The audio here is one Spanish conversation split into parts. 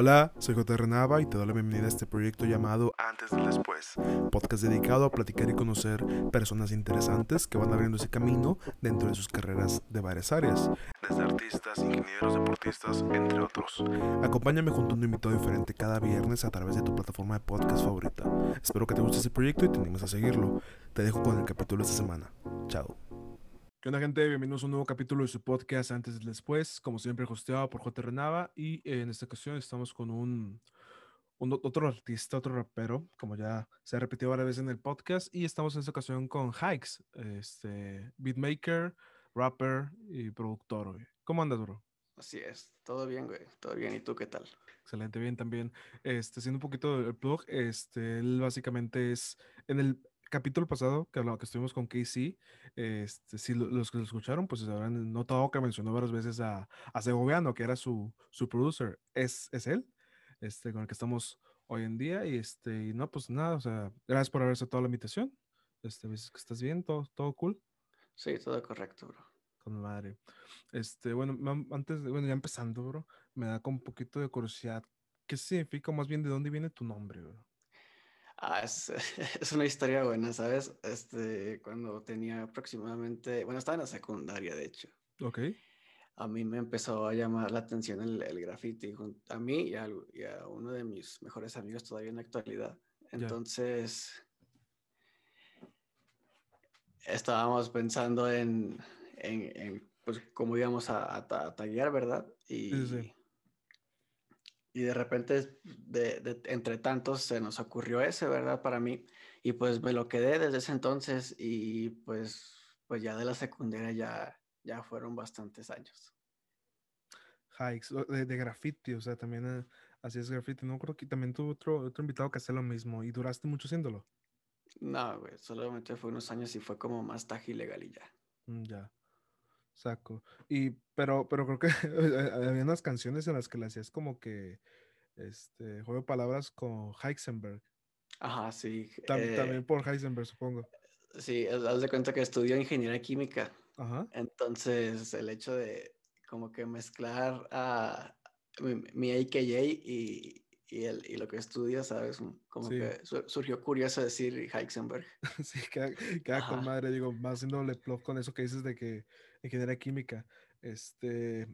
Hola, soy J. Nava y te doy la bienvenida a este proyecto llamado Antes del Después, podcast dedicado a platicar y conocer personas interesantes que van abriendo ese camino dentro de sus carreras de varias áreas, desde artistas, ingenieros, deportistas, entre otros. Acompáñame junto a un invitado diferente cada viernes a través de tu plataforma de podcast favorita. Espero que te guste este proyecto y te animes a seguirlo. Te dejo con el capítulo de esta semana. Chao. ¿Qué onda, gente? Bienvenidos a un nuevo capítulo de su podcast Antes del Después, como siempre, hosteado por J. Renava. Y en esta ocasión estamos con un, un otro artista, otro rapero, como ya se ha repetido varias veces en el podcast. Y estamos en esta ocasión con Hikes, este, beatmaker, rapper y productor. Güey. ¿Cómo andas, bro? Así es, todo bien, güey, todo bien. ¿Y tú qué tal? Excelente, bien también. Este, siendo un poquito el plug, este, él básicamente es en el capítulo pasado que, hablaba, que estuvimos con KC, este, si los que lo escucharon, pues habrán notado que mencionó varias veces a, a Segoviano, que era su, su producer. Es, es él, este, con el que estamos hoy en día. Y este, y no, pues nada, o sea, gracias por haberse toda la invitación. Este, ¿ves que estás bien? ¿Todo, todo cool? Sí, todo correcto, bro. Con madre. Este, bueno, antes, bueno, ya empezando, bro, me da como un poquito de curiosidad. ¿Qué significa, más bien, de dónde viene tu nombre, bro? Ah, es, es, una historia buena, ¿sabes? Este, cuando tenía aproximadamente, bueno, estaba en la secundaria, de hecho. Ok. A mí me empezó a llamar la atención el, el graffiti, a mí y a, y a, uno de mis mejores amigos todavía en la actualidad. Entonces, estábamos pensando en, en, en, pues, cómo íbamos a, a, a tallar, ¿verdad? Y, sí, sí y de repente, de, de, entre tantos, se nos ocurrió ese, ¿verdad? Para mí. Y pues me lo quedé desde ese entonces y pues, pues ya de la secundaria ya, ya fueron bastantes años. Hikes, de, de graffiti, o sea, también eh, hacías graffiti. No creo que también tuvo otro, otro invitado que hacía lo mismo y duraste mucho haciéndolo. No, güey, solamente fue unos años y fue como más taji legal y ya. Mm, ya. Saco. Y, pero, pero creo que había unas canciones en las que le hacías como que este juego de palabras con Heisenberg. Ajá, sí. Tam, eh, también por Heisenberg, supongo. Sí, haz de cuenta que estudió ingeniería química. Ajá. Entonces, el hecho de como que mezclar a mi, mi AKJ y, y, el, y, lo que estudia, ¿sabes? Como sí. que surgió curioso decir Heisenberg. sí, queda, queda con madre, digo, más haciéndole plug con eso que dices de que ingeniería química. Este,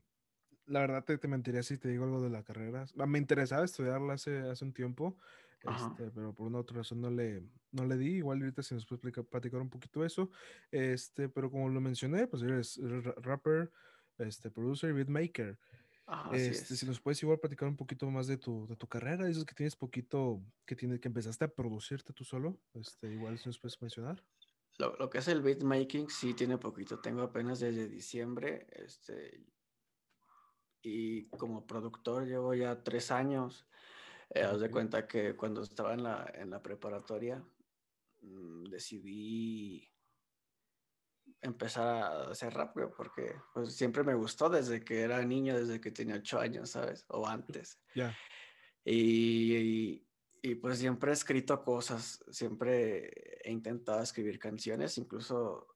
la verdad te, te, mentiría si te digo algo de la carrera. Ah, me interesaba estudiarla hace, hace un tiempo, este, pero por una otra razón no le, no le di. Igual ahorita si nos puedes platicar, platicar un poquito eso. Este, pero como lo mencioné, pues eres, eres rapper, este, producer y beatmaker. Ajá, este, si nos puedes igual platicar un poquito más de tu, de tu carrera, dices que tienes poquito, que, tiene, que empezaste a producirte tú solo, este, igual si nos puedes mencionar. Lo, lo, que es el beatmaking sí tiene poquito, tengo apenas desde diciembre, este, y como productor llevo ya tres años. Eh, haz de cuenta que cuando estaba en la, en la preparatoria mmm, decidí empezar a hacer rap, porque pues, siempre me gustó desde que era niño, desde que tenía ocho años, ¿sabes? O antes. Yeah. Y, y, y, pues siempre he escrito cosas, siempre he intentado escribir canciones, incluso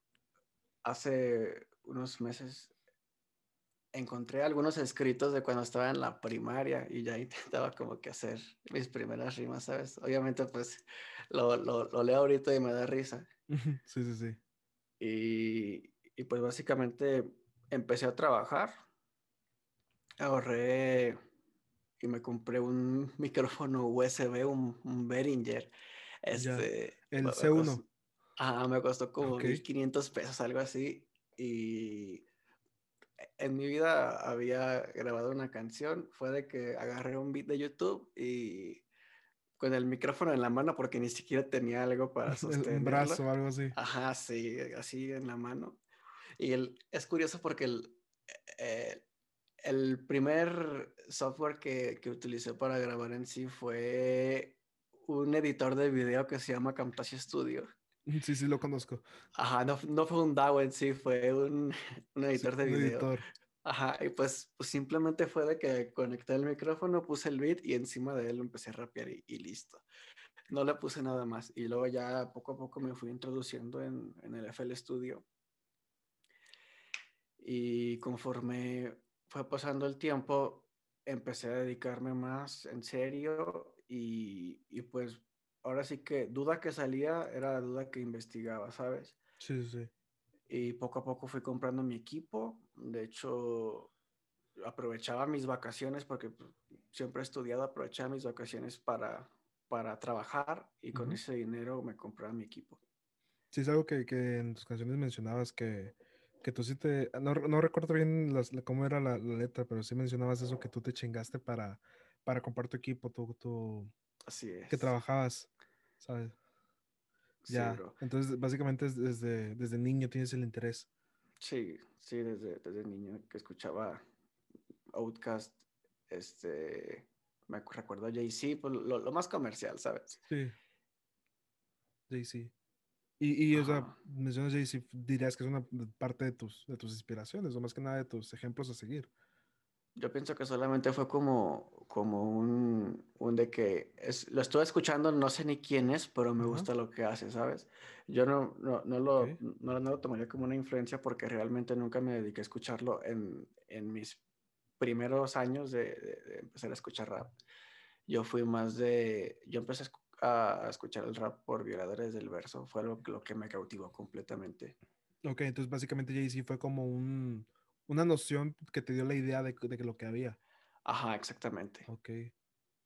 hace unos meses encontré algunos escritos de cuando estaba en la primaria y ya intentaba como que hacer mis primeras rimas, ¿sabes? Obviamente pues lo, lo, lo leo ahorita y me da risa. Sí, sí, sí. Y, y, pues básicamente empecé a trabajar, ahorré y me compré un micrófono USB, un, un Behringer. Este, el C1. ah, me costó como okay. 1500 pesos, algo así. Y en mi vida había grabado una canción, fue de que agarré un beat de YouTube y con el micrófono en la mano porque ni siquiera tenía algo para sostenerlo. Un brazo o algo así. Ajá, sí, así en la mano. Y el, es curioso porque el, eh, el primer software que, que utilicé para grabar en sí fue un editor de video que se llama Camtasia Studio. Sí, sí, lo conozco. Ajá, no, no fue un DAW en sí, fue un, un editor sí, de video. Editor. Ajá, y pues, pues, simplemente fue de que conecté el micrófono, puse el beat y encima de él empecé a rapear y, y, listo. No le puse nada más. Y luego ya poco a poco me fui introduciendo en, en el FL Studio. Y conforme fue pasando el tiempo, empecé a dedicarme más en serio y, y, pues ahora sí que duda que salía era duda que investigaba, ¿sabes? Sí, sí. Y poco a poco fui comprando mi equipo. De hecho, aprovechaba mis vacaciones porque pues, siempre he estudiado, aprovechaba mis vacaciones para, para trabajar y con ese dinero me compraba mi equipo. Sí, es algo que, que en tus canciones mencionabas que, que tú sí te... No, no recuerdo bien las, cómo era la, la, letra, pero sí mencionabas eso, que tú te chingaste para, para comprar tu equipo, tú, tú... Así es. Que trabajabas, ¿sabes? ya, entonces básicamente desde, desde niño tienes el interés. Sí, sí, desde, desde niño que escuchaba Outcast, este, me recuerdo a Jay-Z, pues lo, lo, más comercial, ¿sabes? Sí. Jay-Z. Y, y o sea, mencionas Jay-Z, dirías que es una parte de tus, de tus inspiraciones, o más que nada de tus ejemplos a seguir. Yo pienso que solamente fue como, como un, un de que es, lo estoy escuchando, no sé ni quién es, pero me gusta lo que hace, ¿sabes? Yo no, no, no, lo, no, no, lo tomaría como una influencia porque realmente nunca me dediqué a escucharlo en, en mis primeros años de, de, empezar a escuchar rap. Yo fui más de, yo empecé a, escuchar el rap por Violadores del Verso, fue lo, lo que me cautivó completamente. Ok, entonces básicamente Jay-Z fue como un, una noción que te dio la idea de, de lo que había. Ajá, exactamente. Ok.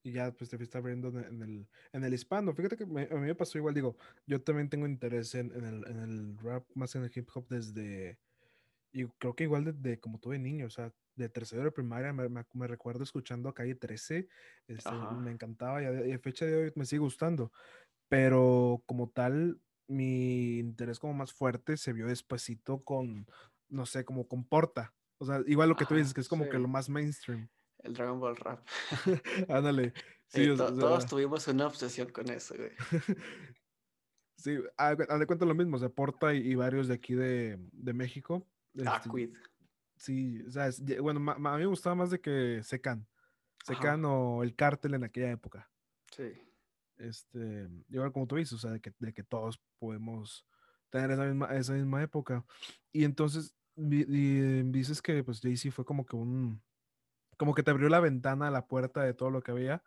Y ya pues te fuiste abriendo en el, en el hispano. Fíjate que a mí me pasó igual, digo, yo también tengo interés en, en, el, en el rap, más en el hip hop desde, y creo que igual desde como tuve niño, o sea, de tercero de primaria me, me, recuerdo escuchando a Calle 13, este, me encantaba y a, fecha de hoy me sigue gustando, pero como tal, mi interés como más fuerte se vio despacito con, no sé, como con Porta, o sea, igual lo que tú dices, que es como que lo más mainstream. El Dragon Ball Rap. Ándale. Sí, todos tuvimos una obsesión con eso, güey. sí, haz de cuenta lo mismo, o sea, Porta y, varios de aquí de, de México. Este, Sí, o sea, bueno, a mí me gustaba más de que Secan. Secan o el cártel en aquella época. Sí. Este, igual como tú dices, o sea, de que, de que todos podemos tener esa misma, esa misma época. Y entonces dices que pues Jay-Z fue como que un, como que te abrió la ventana, la puerta de todo lo que había.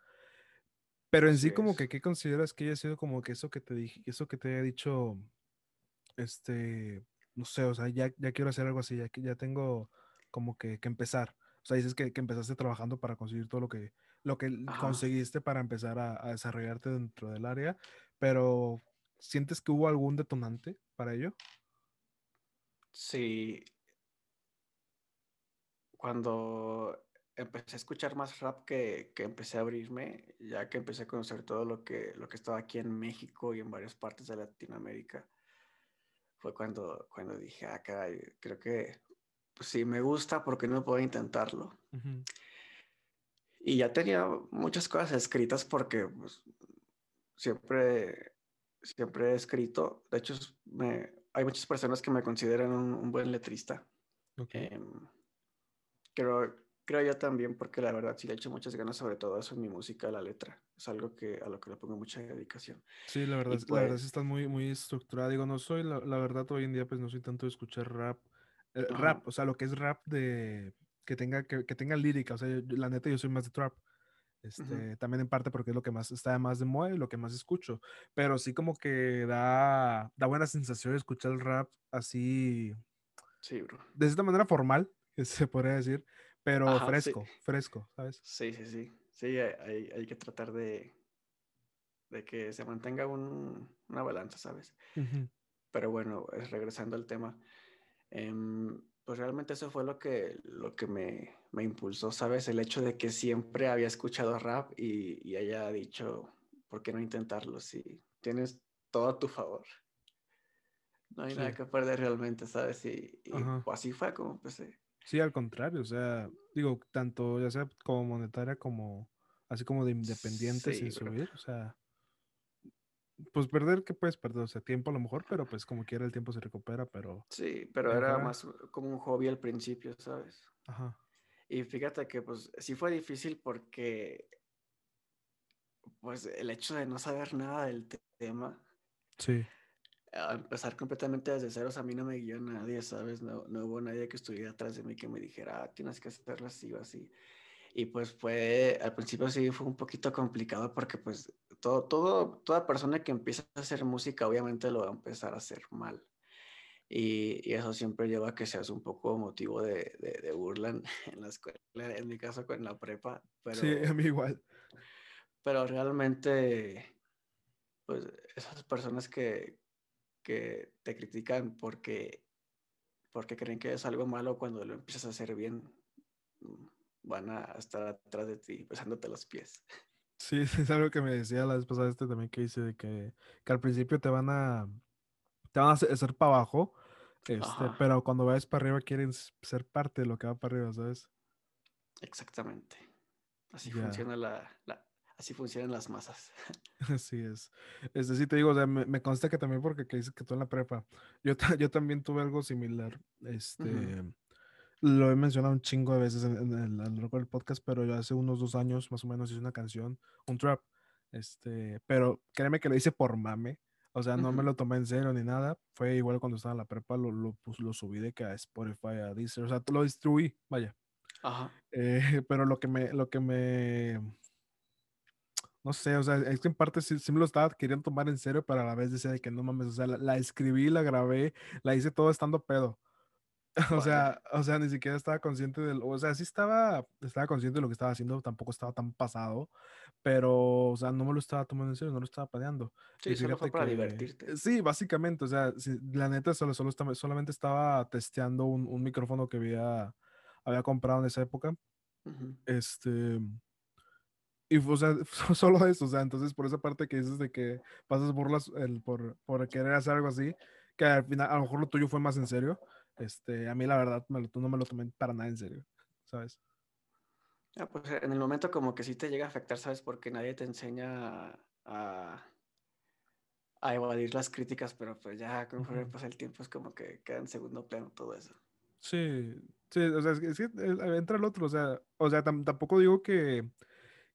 Pero en sí, como que, ¿qué consideras que haya sido como que eso que te dije, eso que te haya dicho, este, no sé, o sea, ya, ya quiero hacer algo así, ya, ya tengo como que, que empezar. O sea, dices que, que, empezaste trabajando para conseguir todo lo que, lo que conseguiste para empezar a, a, desarrollarte dentro del área, pero ¿sientes que hubo algún detonante para ello? Sí. Cuando empecé a escuchar más rap que, que, empecé a abrirme, ya que empecé a conocer todo lo que, lo que estaba aquí en México y en varias partes de Latinoamérica, fue cuando, cuando dije, ah, caray, creo que pues sí, me gusta porque no puedo intentarlo. Y ya tenía muchas cosas escritas porque pues, siempre, siempre he escrito. De hecho, me, hay muchas personas que me consideran un, buen letrista. Em, creo, creo yo también porque la verdad sí le he hecho muchas ganas, sobre todo eso en mi música, la letra. Es algo que a lo que le pongo mucha dedicación. Sí, la verdad, la verdad sí está muy, muy estructurada. Digo, no soy, la, la verdad hoy en día pues no soy tanto de escuchar rap eh, rap, o sea, lo que es rap de que tenga, que, que tenga lírica, o sea, la neta yo soy más de trap. Este, También en parte porque es lo que más está más de moda y lo que más escucho. Pero sí como que da, da buena sensación escuchar el rap así. Sí, bro. De esta manera formal, se podría decir, pero fresco, fresco, ¿sabes? Sí, sí, sí. Sí, hay, hay que tratar de, de que se mantenga un, una balanza, ¿sabes? Pero bueno, regresando al tema, Em, pues realmente eso fue lo que, lo que me, me, impulsó, ¿sabes? El hecho de que siempre había escuchado rap y, y haya dicho, ¿por qué no intentarlo si tienes todo a tu favor? No hay nada que perder realmente, ¿sabes? Y, pues así fue como empecé. Sí, al contrario, o sea, digo, tanto ya sea como monetaria como así como de independiente sin subir, o sea, pues perder que puedes perder, o sea, tiempo a lo mejor, pero pues como quiera el tiempo se recupera, pero... Sí, pero era más como un hobby al principio, ¿sabes? Ajá. Y fíjate que pues sí fue difícil porque pues el hecho de no saber nada del tema. Sí. A empezar completamente desde ceros, a mí no me guió nadie, ¿sabes? No, no hubo nadie que estuviera atrás de mí que me dijera, ah, tienes que hacerlo así o así. Y pues fue, al principio sí fue un poquito complicado porque pues todo, todo, toda persona que empieza a hacer música obviamente lo va a empezar a hacer mal. Y, y eso siempre lleva a que seas un poco motivo de, de, de, burla en, la escuela, en mi caso con la prepa. Pero, sí, a mí igual. Pero realmente, pues esas personas que, que te critican porque, porque creen que es algo malo cuando lo empiezas a hacer bien, van a estar atrás de ti besándote los pies. Sí, es algo que me decía la vez pasada este también que dice de que, que al principio te van a te van a hacer para abajo, este, pero cuando vayas para arriba quieren ser parte de lo que va para arriba, ¿sabes? Exactamente. Así funciona la, la, así funcionan las masas. Así es. Es decir, te digo, o sea, me, me, consta que también porque que dices que tú en la prepa, yo, yo también tuve algo similar. Este, uh -huh. lo he mencionado un chingo de veces en, en el, a lo largo del podcast, pero yo hace unos dos años más o menos hice una canción, un trap. Este, pero créeme que lo hice por mame. O sea, no uh -huh. me lo tomé en serio ni nada. Fue igual cuando estaba en la prepa, lo, lo, pues, lo subí de que a Spotify, a Deezer, o sea, lo distribuí, vaya. Ajá. Eh, pero lo que me, lo que me, no sé, o sea, es que en parte sí, sí, me lo estaba queriendo tomar en serio, pero a la vez decía de que no mames, o sea, la, la escribí, la grabé, la hice todo estando pedo. o sea, o sea, ni siquiera estaba consciente del, o sea, sí estaba, estaba consciente de lo que estaba haciendo, tampoco estaba tan pasado, pero, o sea, no me lo estaba tomando en serio, no lo estaba padeando. Sí, solo fue para que, divertirte. Sí, básicamente, o sea, sí, la neta solo, solo estaba, solamente estaba testeando un, un, micrófono que había, había comprado en esa época. Uh -huh. Este, y, o sea, solo eso, o sea, entonces por esa parte que dices de que pasas burlas el, por, por querer hacer algo así, que al final, a lo mejor lo tuyo fue más en serio, este, a mí la verdad me lo, no me lo tomé para nada en serio, ¿sabes? Ah, pues en el momento como que sí te llega a afectar, ¿sabes? Porque nadie te enseña a, a evadir las críticas, pero pues ya conforme uh -huh. pasa el tiempo es como que queda en segundo plano todo eso. Sí, sí, o sea, es que, es que eh, entra el otro, o sea, o sea, tampoco digo que,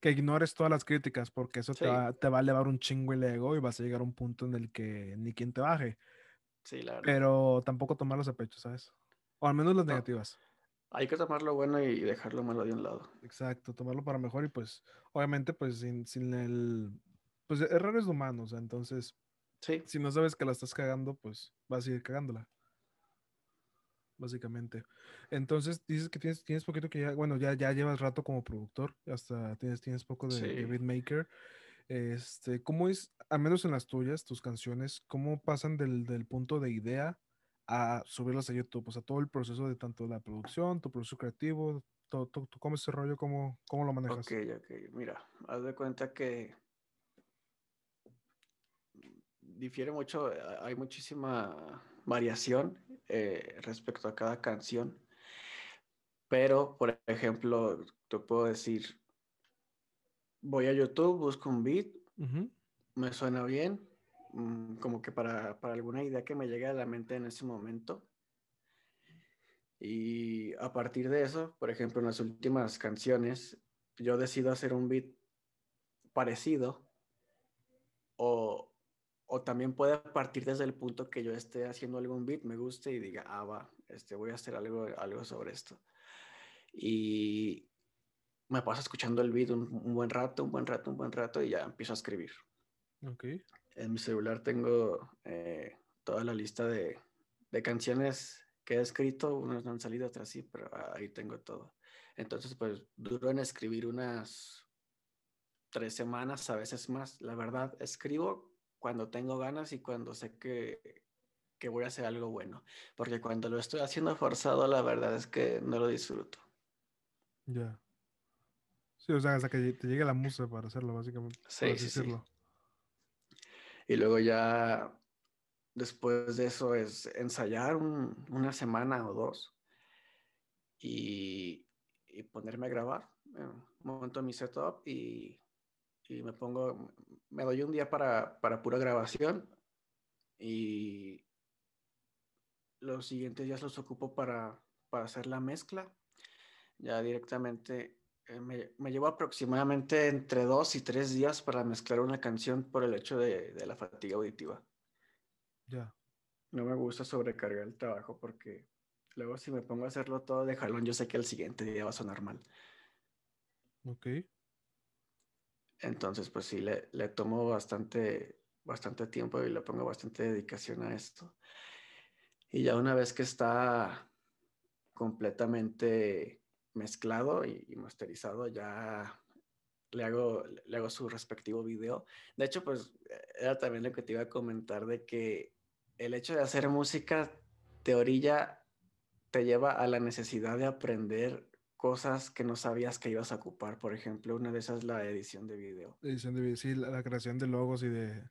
que ignores todas las críticas, porque eso sí. te, va, te va a elevar un chingo el ego y vas a llegar a un punto en el que ni quien te baje. Sí, la verdad. Pero tampoco tomarlos a pecho, ¿sabes? O al menos las no. negativas. Hay que tomar lo bueno y dejar lo malo de un lado. Exacto, tomarlo para mejor y pues, obviamente, pues sin, sin el... Pues errores humanos, entonces... Sí. Si no sabes que la estás cagando, pues vas a seguir cagándola. Básicamente. Entonces dices que tienes, tienes poquito que ya, bueno, ya, ya llevas rato como productor, hasta tienes, tienes poco de, sí. de beatmaker. Este, ¿cómo es, al menos en las tuyas, tus canciones, cómo pasan del, del punto de idea a subirlas a YouTube? O sea, todo el proceso de tanto la producción, tu proceso creativo, todo, todo, ¿cómo es ese rollo? ¿Cómo, ¿Cómo lo manejas? Ok, ok, mira, haz de cuenta que difiere mucho, hay muchísima variación eh, respecto a cada canción, pero, por ejemplo, te puedo decir, voy a YouTube, busco un beat, uh -huh. me suena bien, mmm, como que para, para, alguna idea que me llegue a la mente en ese momento. Y a partir de eso, por ejemplo, en las últimas canciones, yo decido hacer un beat parecido o, o también puede partir desde el punto que yo esté haciendo algún beat, me guste y diga, ah, va, este, voy a hacer algo, algo sobre esto. Y me paso escuchando el beat un, un, buen rato, un buen rato, un buen rato y ya empiezo a escribir. En mi celular tengo eh, toda la lista de, de, canciones que he escrito, unas no han salido, otras sí, pero ahí tengo todo. Entonces, pues duro en escribir unas tres semanas, a veces más. La verdad, escribo cuando tengo ganas y cuando sé que, que voy a hacer algo bueno. Porque cuando lo estoy haciendo forzado, la verdad es que no lo disfruto. Ya. Yeah. Sí, o sea, hasta que te llegue la musa para hacerlo, básicamente. Sí, sí, sí, Y luego ya, después de eso, es ensayar un, una semana o dos y, y ponerme a grabar. Monto mi setup y, y, me pongo, me doy un día para, para pura grabación y los siguientes días los ocupo para, para hacer la mezcla. Ya directamente eh, me, me, llevo aproximadamente entre dos y tres días para mezclar una canción por el hecho de, de la fatiga auditiva. Ya. Yeah. No me gusta sobrecargar el trabajo porque luego si me pongo a hacerlo todo de jalón, yo sé que el siguiente día va a sonar mal. Ok. Entonces, pues sí, le, le tomo bastante, bastante tiempo y le pongo bastante dedicación a esto. Y ya una vez que está completamente mezclado y, masterizado, ya le hago, le hago su respectivo video. De hecho, pues era también lo que te iba a comentar de que el hecho de hacer música te orilla, te lleva a la necesidad de aprender cosas que no sabías que ibas a ocupar. Por ejemplo, una de esas es la edición de video. Edición de video, sí, la, la creación de logos y de...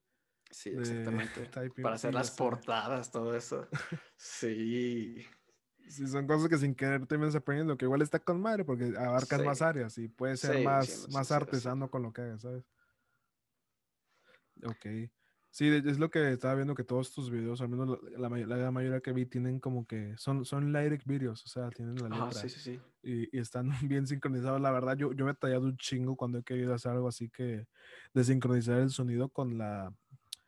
Sí, de exactamente. typing, Para hacer las portadas, todo eso. Sí. Sí, son cosas que sin querer terminas aprendiendo, que igual está con madre porque abarcan más Sí. áreas y puedes ser Sí, más, más artesano con lo que hagas, ¿sabes? Ok. Sí, es lo que estaba viendo que todos tus videos, al menos la, la la gran mayoría que vi, tienen como que son, son lyric videos, o sea, tienen la letra sí, sí, sí. y, y están bien sincronizados. La verdad, yo, yo me he tallado un chingo cuando he querido hacer algo así que de sincronizar el sonido con la,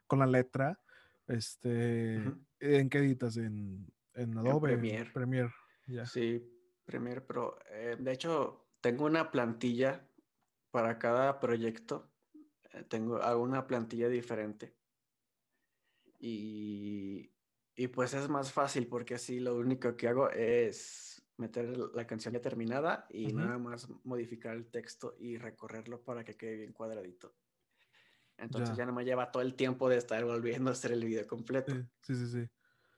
con la letra. Este. ¿en qué editas? ¿En, en Adobe? Premiere. Premiere, ya. Sí, Premiere Pro. Eh, de hecho, tengo una plantilla para cada proyecto. Eh, tengo, hago una plantilla diferente. Y, y pues es más fácil porque así lo único que hago es meter la canción ya terminada y Ujú. nada más modificar el texto y recorrerlo para que quede bien cuadradito. Entonces Ya. ya, no me lleva todo el tiempo de estar volviendo a hacer el video completo. Sí, sí, sí,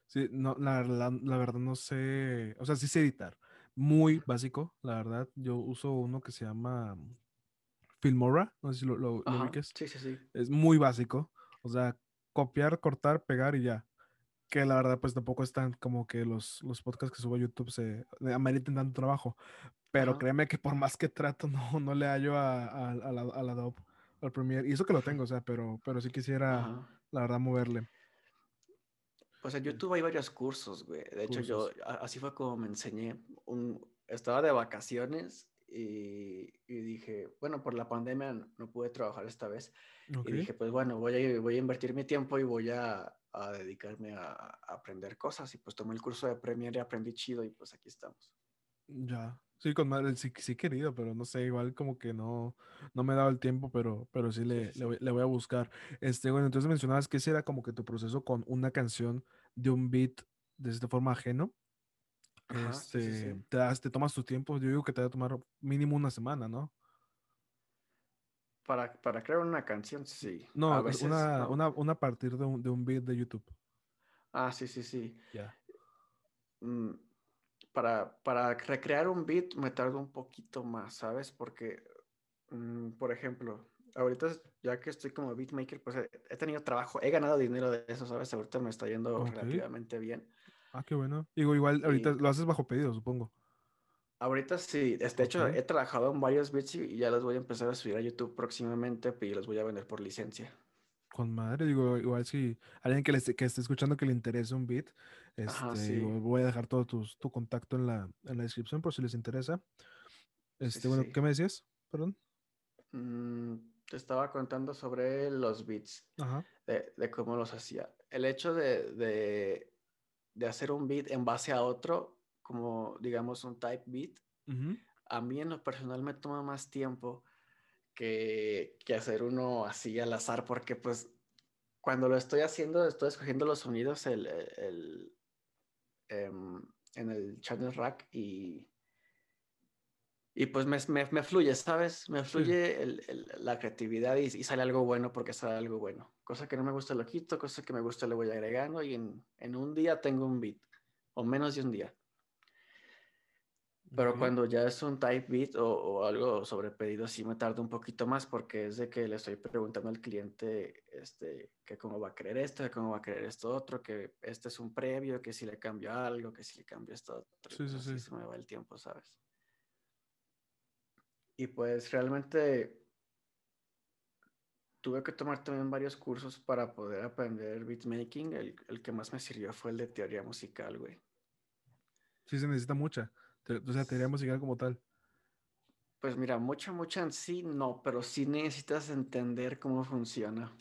sí. No, la, la, la verdad no sé, o sea, sí sé editar. Muy básico, la verdad. Yo uso uno que se llama Filmora, no sé si lo, lo, lo sí, sí, sí. Es muy básico. O sea, copiar, cortar, pegar y ya. Que la verdad, pues tampoco están como que los, los podcasts que subo a YouTube se eh, ameriten tanto trabajo. Pero Ajá. créeme que por más que trato, no, no le hallo a, a, a la, a la Adobe, al Premiere. Y eso que lo tengo, o sea, pero, pero sí quisiera, Ajá. la verdad, moverle. Pues en YouTube hay varios cursos, güey. De hecho, yo así fue como me enseñé. Un, estaba de vacaciones y, y dije, bueno, por la pandemia no, no pude trabajar esta vez. Ok. Y dije, pues bueno, voy a, voy a invertir mi tiempo y voy a, a dedicarme a, a aprender cosas. Y pues tomé el curso de Premiere y aprendí chido y pues aquí estamos. Ya. Sí, con madre, sí, sí querido, pero no sé, igual como que no, no me he dado el tiempo, pero, pero sí le, sí, le voy, le voy a buscar. Este, bueno, entonces mencionabas que ese era como que tu proceso con una canción de un beat de esta forma ajeno. Ajá, sí, sí, Este, sí. te das, te tomas tu tiempo, yo digo que te va a tomar mínimo una semana, ¿no? Para, para crear una canción, sí. No, A es veces, una, ¿no? una, una a partir de un, de un beat de YouTube. Ah, sí, sí, sí. Ya. mm, para, para recrear un beat me tardo un poquito más, ¿sabes? Porque, mm, por ejemplo, ahorita ya que estoy como beatmaker, pues he, tenido trabajo, he ganado dinero de eso, ¿sabes? Ahorita me está yendo relativamente bien. Ah, qué bueno. Digo, igual ahorita Y lo haces bajo pedido, supongo. ahorita sí, de hecho he trabajado en varios beats y, ya los voy a empezar a subir a YouTube próximamente y los voy a vender por licencia. Con madre, digo, igual si alguien que, le esté- que esté escuchando que le interese un beat, Ajá, este, sí, digo, voy a dejar todo tu contacto en la, en la descripción por si les interesa. sí, Este, sí, bueno, sí. ¿qué me decías? Perdón. Mm, te estaba contando sobre los beats. Ajá. de, de cómo los hacía. El hecho de, de, de hacer un beat en base a otro, como digamos un type beat, a mí en lo personal me toma más tiempo que, que hacer uno así al azar, porque pues cuando lo estoy haciendo, estoy escogiendo los sonidos el, el- em, en el channel rack y, y pues me, me, me fluye, ¿sabes? Me fluye el- el- la creatividad y, y sale algo bueno porque sale algo bueno. Cosa que no me gusta lo quito, cosa que me gusta le voy agregando y en, en un día tengo un beat, o menos de un día. Pero cuando ya es un type beat o, o algo sobre pedido, sí me tarda un poquito más porque es de que le estoy preguntando al cliente este, que cómo va a querer esto, que cómo va a querer esto otro, que este es un previo, que si le cambio algo, que si le cambio esto otro. Sí, pues sí, así sí. se me va el tiempo, ¿sabes? Y pues realmente tuve que tomar también varios cursos para poder aprender beatmaking. El, el que más me sirvió fue el de teoría musical, güey. Sí se necesita mucha. O sea, teoría musical como tal. Pues mira, mucha, mucha en sí no, pero sí necesitas entender cómo funciona.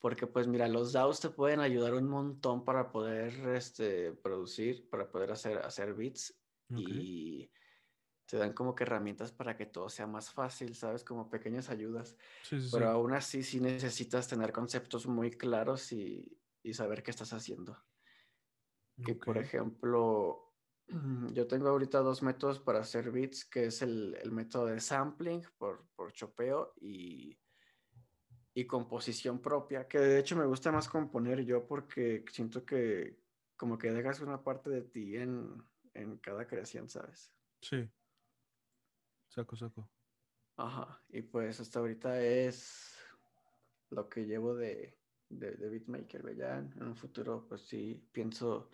Porque pues mira, los DAOs te pueden ayudar un montón para poder este, producir, para poder hacer, hacer beats. Y, te dan como que herramientas para que todo sea más fácil, ¿sabes? Como pequeñas ayudas. Sí, sí, Pero sí. aún así sí necesitas tener conceptos muy claros y, y saber qué estás haciendo. Que por ejemplo, yo tengo ahorita dos métodos para hacer beats, que es el, el método de sampling por, por chopeo y, y composición propia, que de hecho me gusta más componer yo porque siento que como que dejas una parte de ti en, en cada creación, ¿sabes? Sí. Saco, saco. Ajá, y pues hasta ahorita es lo que llevo de, de, de beatmaker, ¿ve? ya en, un futuro pues sí pienso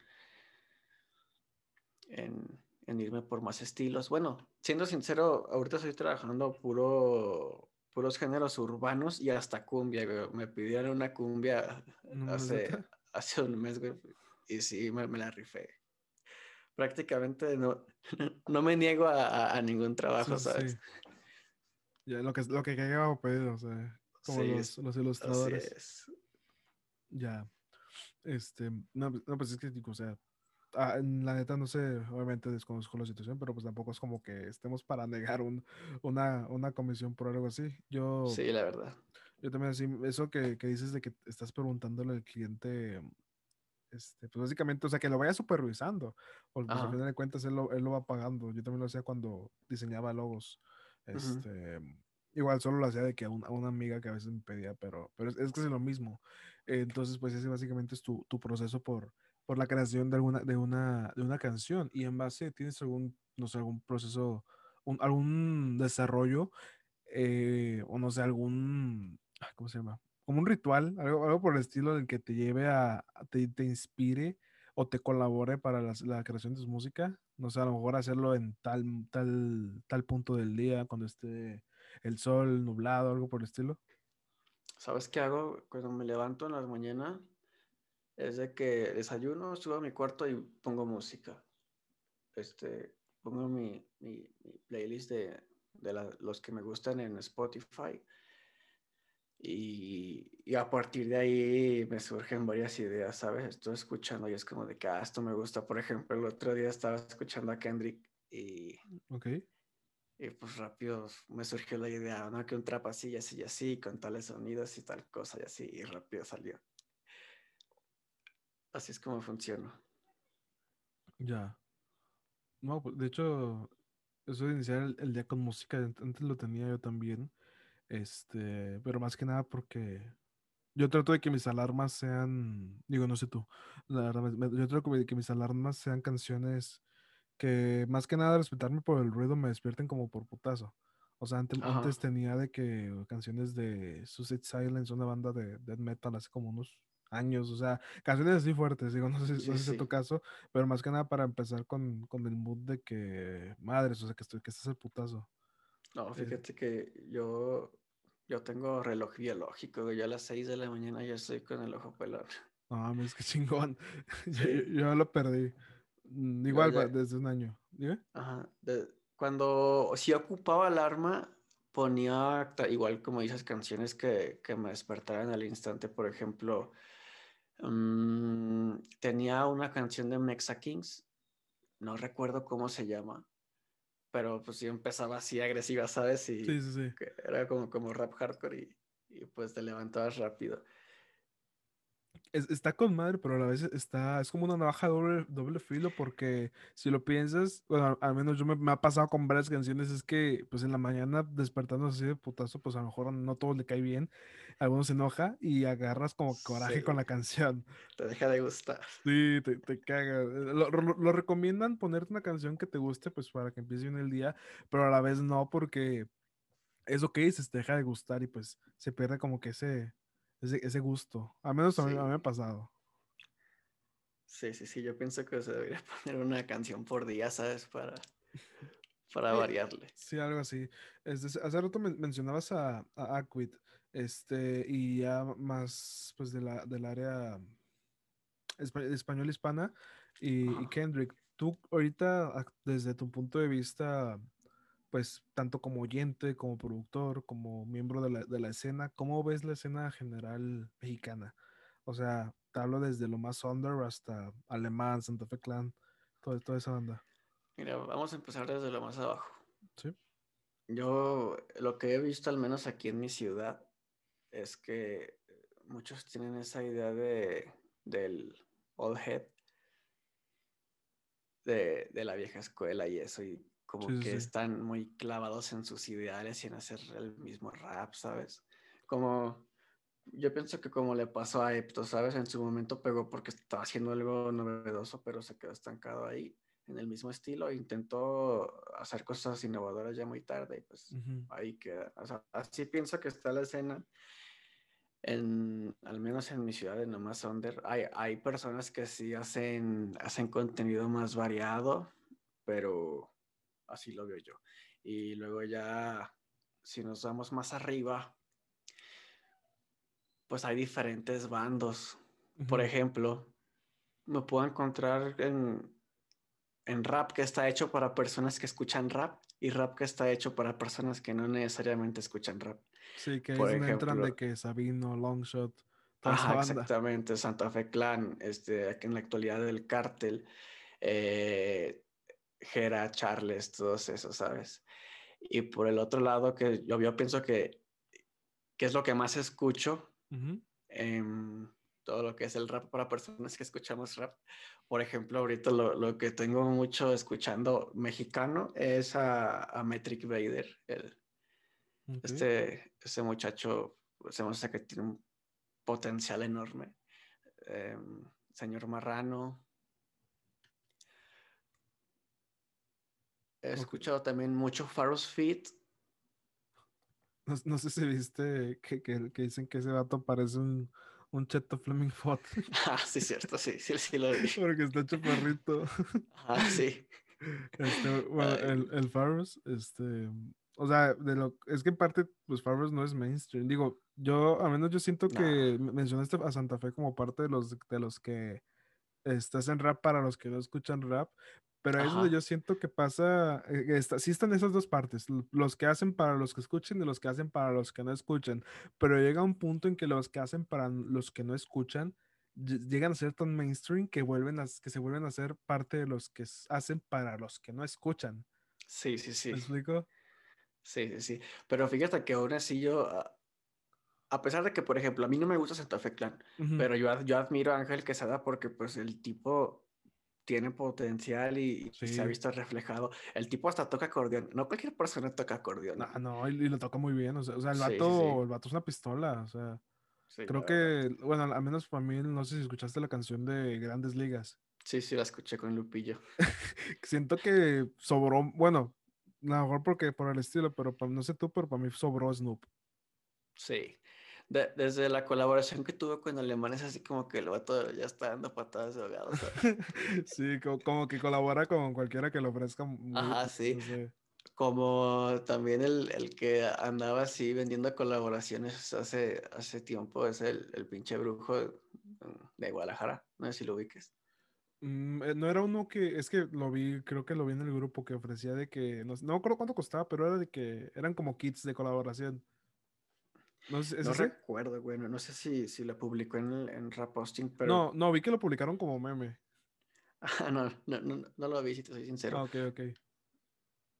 en, en irme por más estilos. Bueno, siendo sincero, ahorita estoy trabajando puro, puros géneros urbanos y hasta cumbia, güey. Me pidieron una cumbia No hace, hace un mes, güey, y sí, me, me la rifé. Prácticamente no, no me niego a, a- a ningún trabajo, Sí, ¿sabes? sí. Ya, lo que, lo que caiga bajo pedido, o sea, como Sí, los, los Así ilustradores. es. Ya. Este, no, no, pues es que, o sea, ah, en la neta no sé, obviamente desconozco la situación, pero pues tampoco es como que estemos para negar un, una, una comisión por algo así. Yo, Sí, la verdad. yo también así, eso que, que dices de que estás preguntándole al cliente, este, pues básicamente, o sea, que lo vaya supervisando, porque pues al final de cuentas él lo, él lo va pagando. Yo también lo hacía cuando diseñaba logos. Este, igual solo lo hacía de que a, un- a una amiga que a veces me pedía, pero, pero es, es que es lo mismo. Eh, Entonces, pues ese básicamente es tu, tu proceso por, por la creación de alguna, de una, de una canción. Y en base, ¿tienes algún, no sé, algún proceso, un- algún desarrollo, eh, o no sé, algún, ¿cómo se llama? Como un ritual, algo, algo por el estilo del que te lleve a, a- te, te inspire o te colabore para las- la, creación de tu música. No sé, a lo mejor hacerlo en tal, tal, tal punto del día, cuando esté el sol nublado, algo por el estilo. ¿Sabes qué hago cuando me levanto en las mañanas? Es de que desayuno, subo a mi cuarto y pongo música. Este, pongo mi, mi- mi playlist de, de la- los que me gustan en Spotify. Y, y a partir de ahí me surgen varias ideas, ¿sabes? Estoy escuchando y es como de que ah, esto me gusta. Por ejemplo, el otro día estaba escuchando a Kendrick y, Ok. y pues rápido me surgió la idea, ¿no? Que un trap así y así y así, con tales sonidos y tal cosa y así, y rápido salió. Así es como funciona. Ya. No, pues, de hecho, eso de iniciar el, el día con música, ant- antes lo tenía yo también. Este, pero más que nada porque yo trato de que mis alarmas sean, digo, no sé tú, la verdad, yo trato de que mis alarmas sean canciones que más que nada respetarme por el ruido me despierten como por putazo. O sea, ante- Ajá. antes tenía de que canciones de Suicide Silence, una banda de death metal hace como unos años, o sea, canciones así fuertes, digo, no sé, no Sí, sé si es tu sí. caso, pero más que nada para empezar con, con el mood de que, madres, o sea, que estoy, que este es el putazo. No, Eh, fíjate que yo, yo tengo reloj biológico, Yo a las 6 de la mañana ya estoy con el ojo pelón. no mames, qué chingón. Yo, yo- Sí, yo lo perdí. Mm, Igual, ya, desde un año. ¿Dime? ajá, de- cuando si ocupaba alarma, ponía igual como dices, canciones que, que me despertaran al instante, por ejemplo, mm, tenía una canción de Mexa Kings, no recuerdo cómo se llama, pero pues sí empezaba así agresiva, ¿sabes? Sí, Y sí, sí. que era como, como rap hardcore y, y pues te levantabas rápido. Es- está con madre, pero a la vez está, es como una navaja doble, doble filo porque si lo piensas, bueno, al, menos yo me, me ha pasado con varias canciones, es que pues en la mañana despertando así de putazo, pues a lo mejor no todo le cae bien, algunos se enoja y agarras como coraje con la canción. te deja de gustar. Sí, te, te caga. Lo, lo- lo recomiendan ponerte una canción que te guste, pues para que empiece bien el día, pero a la vez no, porque eso que dices te deja de gustar y pues se pierde como que ese, ese, ese gusto. Al menos a mí, a mí me ha pasado. sí, sí, sí, yo pienso que se debería poner una canción por día, ¿sabes? Para, para Sí, variarle. sí, algo así. Es dec- hace rato men- mencionabas a, a Aquid, este, y ya más pues de la, del área espa- español hispana y, y. Kendrick. Tú ahorita, desde tu punto de vista, pues tanto como oyente, como productor, como miembro de la, de la escena, ¿cómo ves la escena general mexicana? O sea, te hablo desde lo más under hasta Alemán, Santa Fe Clan, todo, toda esa banda. Mira, vamos a empezar desde lo más abajo. Sí. Yo lo que he visto, al menos aquí en mi ciudad, es que muchos tienen esa idea de, del old head, de, de la vieja escuela y eso, y como Sí, que sí. están muy clavados en sus ideales y en hacer el mismo rap, ¿sabes? Como, yo pienso que como le pasó a Epto, ¿sabes? En su momento pegó porque estaba haciendo algo novedoso, pero se quedó estancado ahí, en el mismo estilo, intentó hacer cosas innovadoras ya muy tarde, y pues Ujú. ahí queda. O sea, así pienso que está la escena. En, al menos en mi ciudad, en Nomás Under, hay, hay personas que sí hacen, hacen contenido más variado, pero así lo veo yo. Y luego ya, si nos vamos más arriba, pues hay diferentes bandos. Por ejemplo, me puedo encontrar en, en rap que está hecho para personas que escuchan rap y rap que está hecho para personas que no necesariamente escuchan rap. Sí, que Por donde entran de ejemplo, que Sabino, Longshot, toda esa Ajá, banda. exactamente, Santa Fe Clan, este, aquí en la actualidad del cártel, eh, Jera, Charles, todos esos, ¿sabes? Y por el otro lado, que yo, yo pienso que, que es lo que más escucho, Ujú. en todo lo que es el rap para personas que escuchamos rap. Por ejemplo, ahorita lo, lo que tengo mucho escuchando mexicano es a, a Metric Vader, el, Ok. este, este muchacho se me hace que tiene un potencial enorme. Eh, señor Marrano. He escuchado también mucho Faros Fit. No, no sé si viste que, que, que dicen que ese vato parece un, un cheto Fleming Ford. Ah, sí, cierto, sí, sí, sí lo vi. Porque está chaparrito. Ah, sí. Este, bueno, el, el Faros, este, o sea, de lo, es que en parte, pues Faros no es mainstream. Digo, yo, a menos yo siento que mencionaste a Santa Fe como parte de los, de los que este, hacen rap para los que no escuchan rap, pero ahí es donde yo siento que pasa, eh, está, sí están esas dos partes, los que hacen para los que escuchen y los que hacen para los que no escuchan, pero llega un punto en que los que hacen para los que no escuchan ll- llegan a ser tan mainstream que vuelven a, que se vuelven a ser parte de los que hacen para los que no escuchan. Sí, sí, sí. ¿Me explico? Sí, sí, sí. Pero fíjate que aún así yo, a- pesar de que, por ejemplo, a mí no me gusta Santa Fe Clan, pero yo, yo admiro a Ángel Quesada porque pues el tipo tiene potencial y, y se ha Sí. visto reflejado. El tipo hasta toca acordeón. No cualquier persona toca acordeón. No, no, y, y lo toca muy bien. O sea, o sea, el Sí, sí, vato, sí. el vato es una pistola. O sea, Sí, creo que, bueno, al menos para mí, no sé si escuchaste la canción de Grandes Ligas. Sí, sí, la escuché con Lupillo. Siento que sobró, bueno, a lo mejor porque por el estilo, pero pa- no sé tú, pero para mí sobró Snoop. Sí. De- desde la colaboración que tuvo con Alemanes, así como que el vato ya está dando patadas de ahogado. Sí, co- como, que colabora con cualquiera que le ofrezca muy, Ajá, sí. no sé. Como también el, el que andaba así vendiendo colaboraciones hace, hace tiempo es el, el pinche brujo de, Guadalajara. No sé si lo ubiques. Mm, eh, no era uno que, es que lo vi, creo que lo vi en el grupo que ofrecía de que, no, no me acuerdo cuánto costaba, pero era de que eran como kits de colaboración. No ¿es No recuerdo, güey. No, no sé si, si lo publicó en, el- en Rap Posting, pero. No, no, vi que lo publicaron como meme. Ah, no, no, no, no lo vi, si te soy sincero. Ah, ok, ok.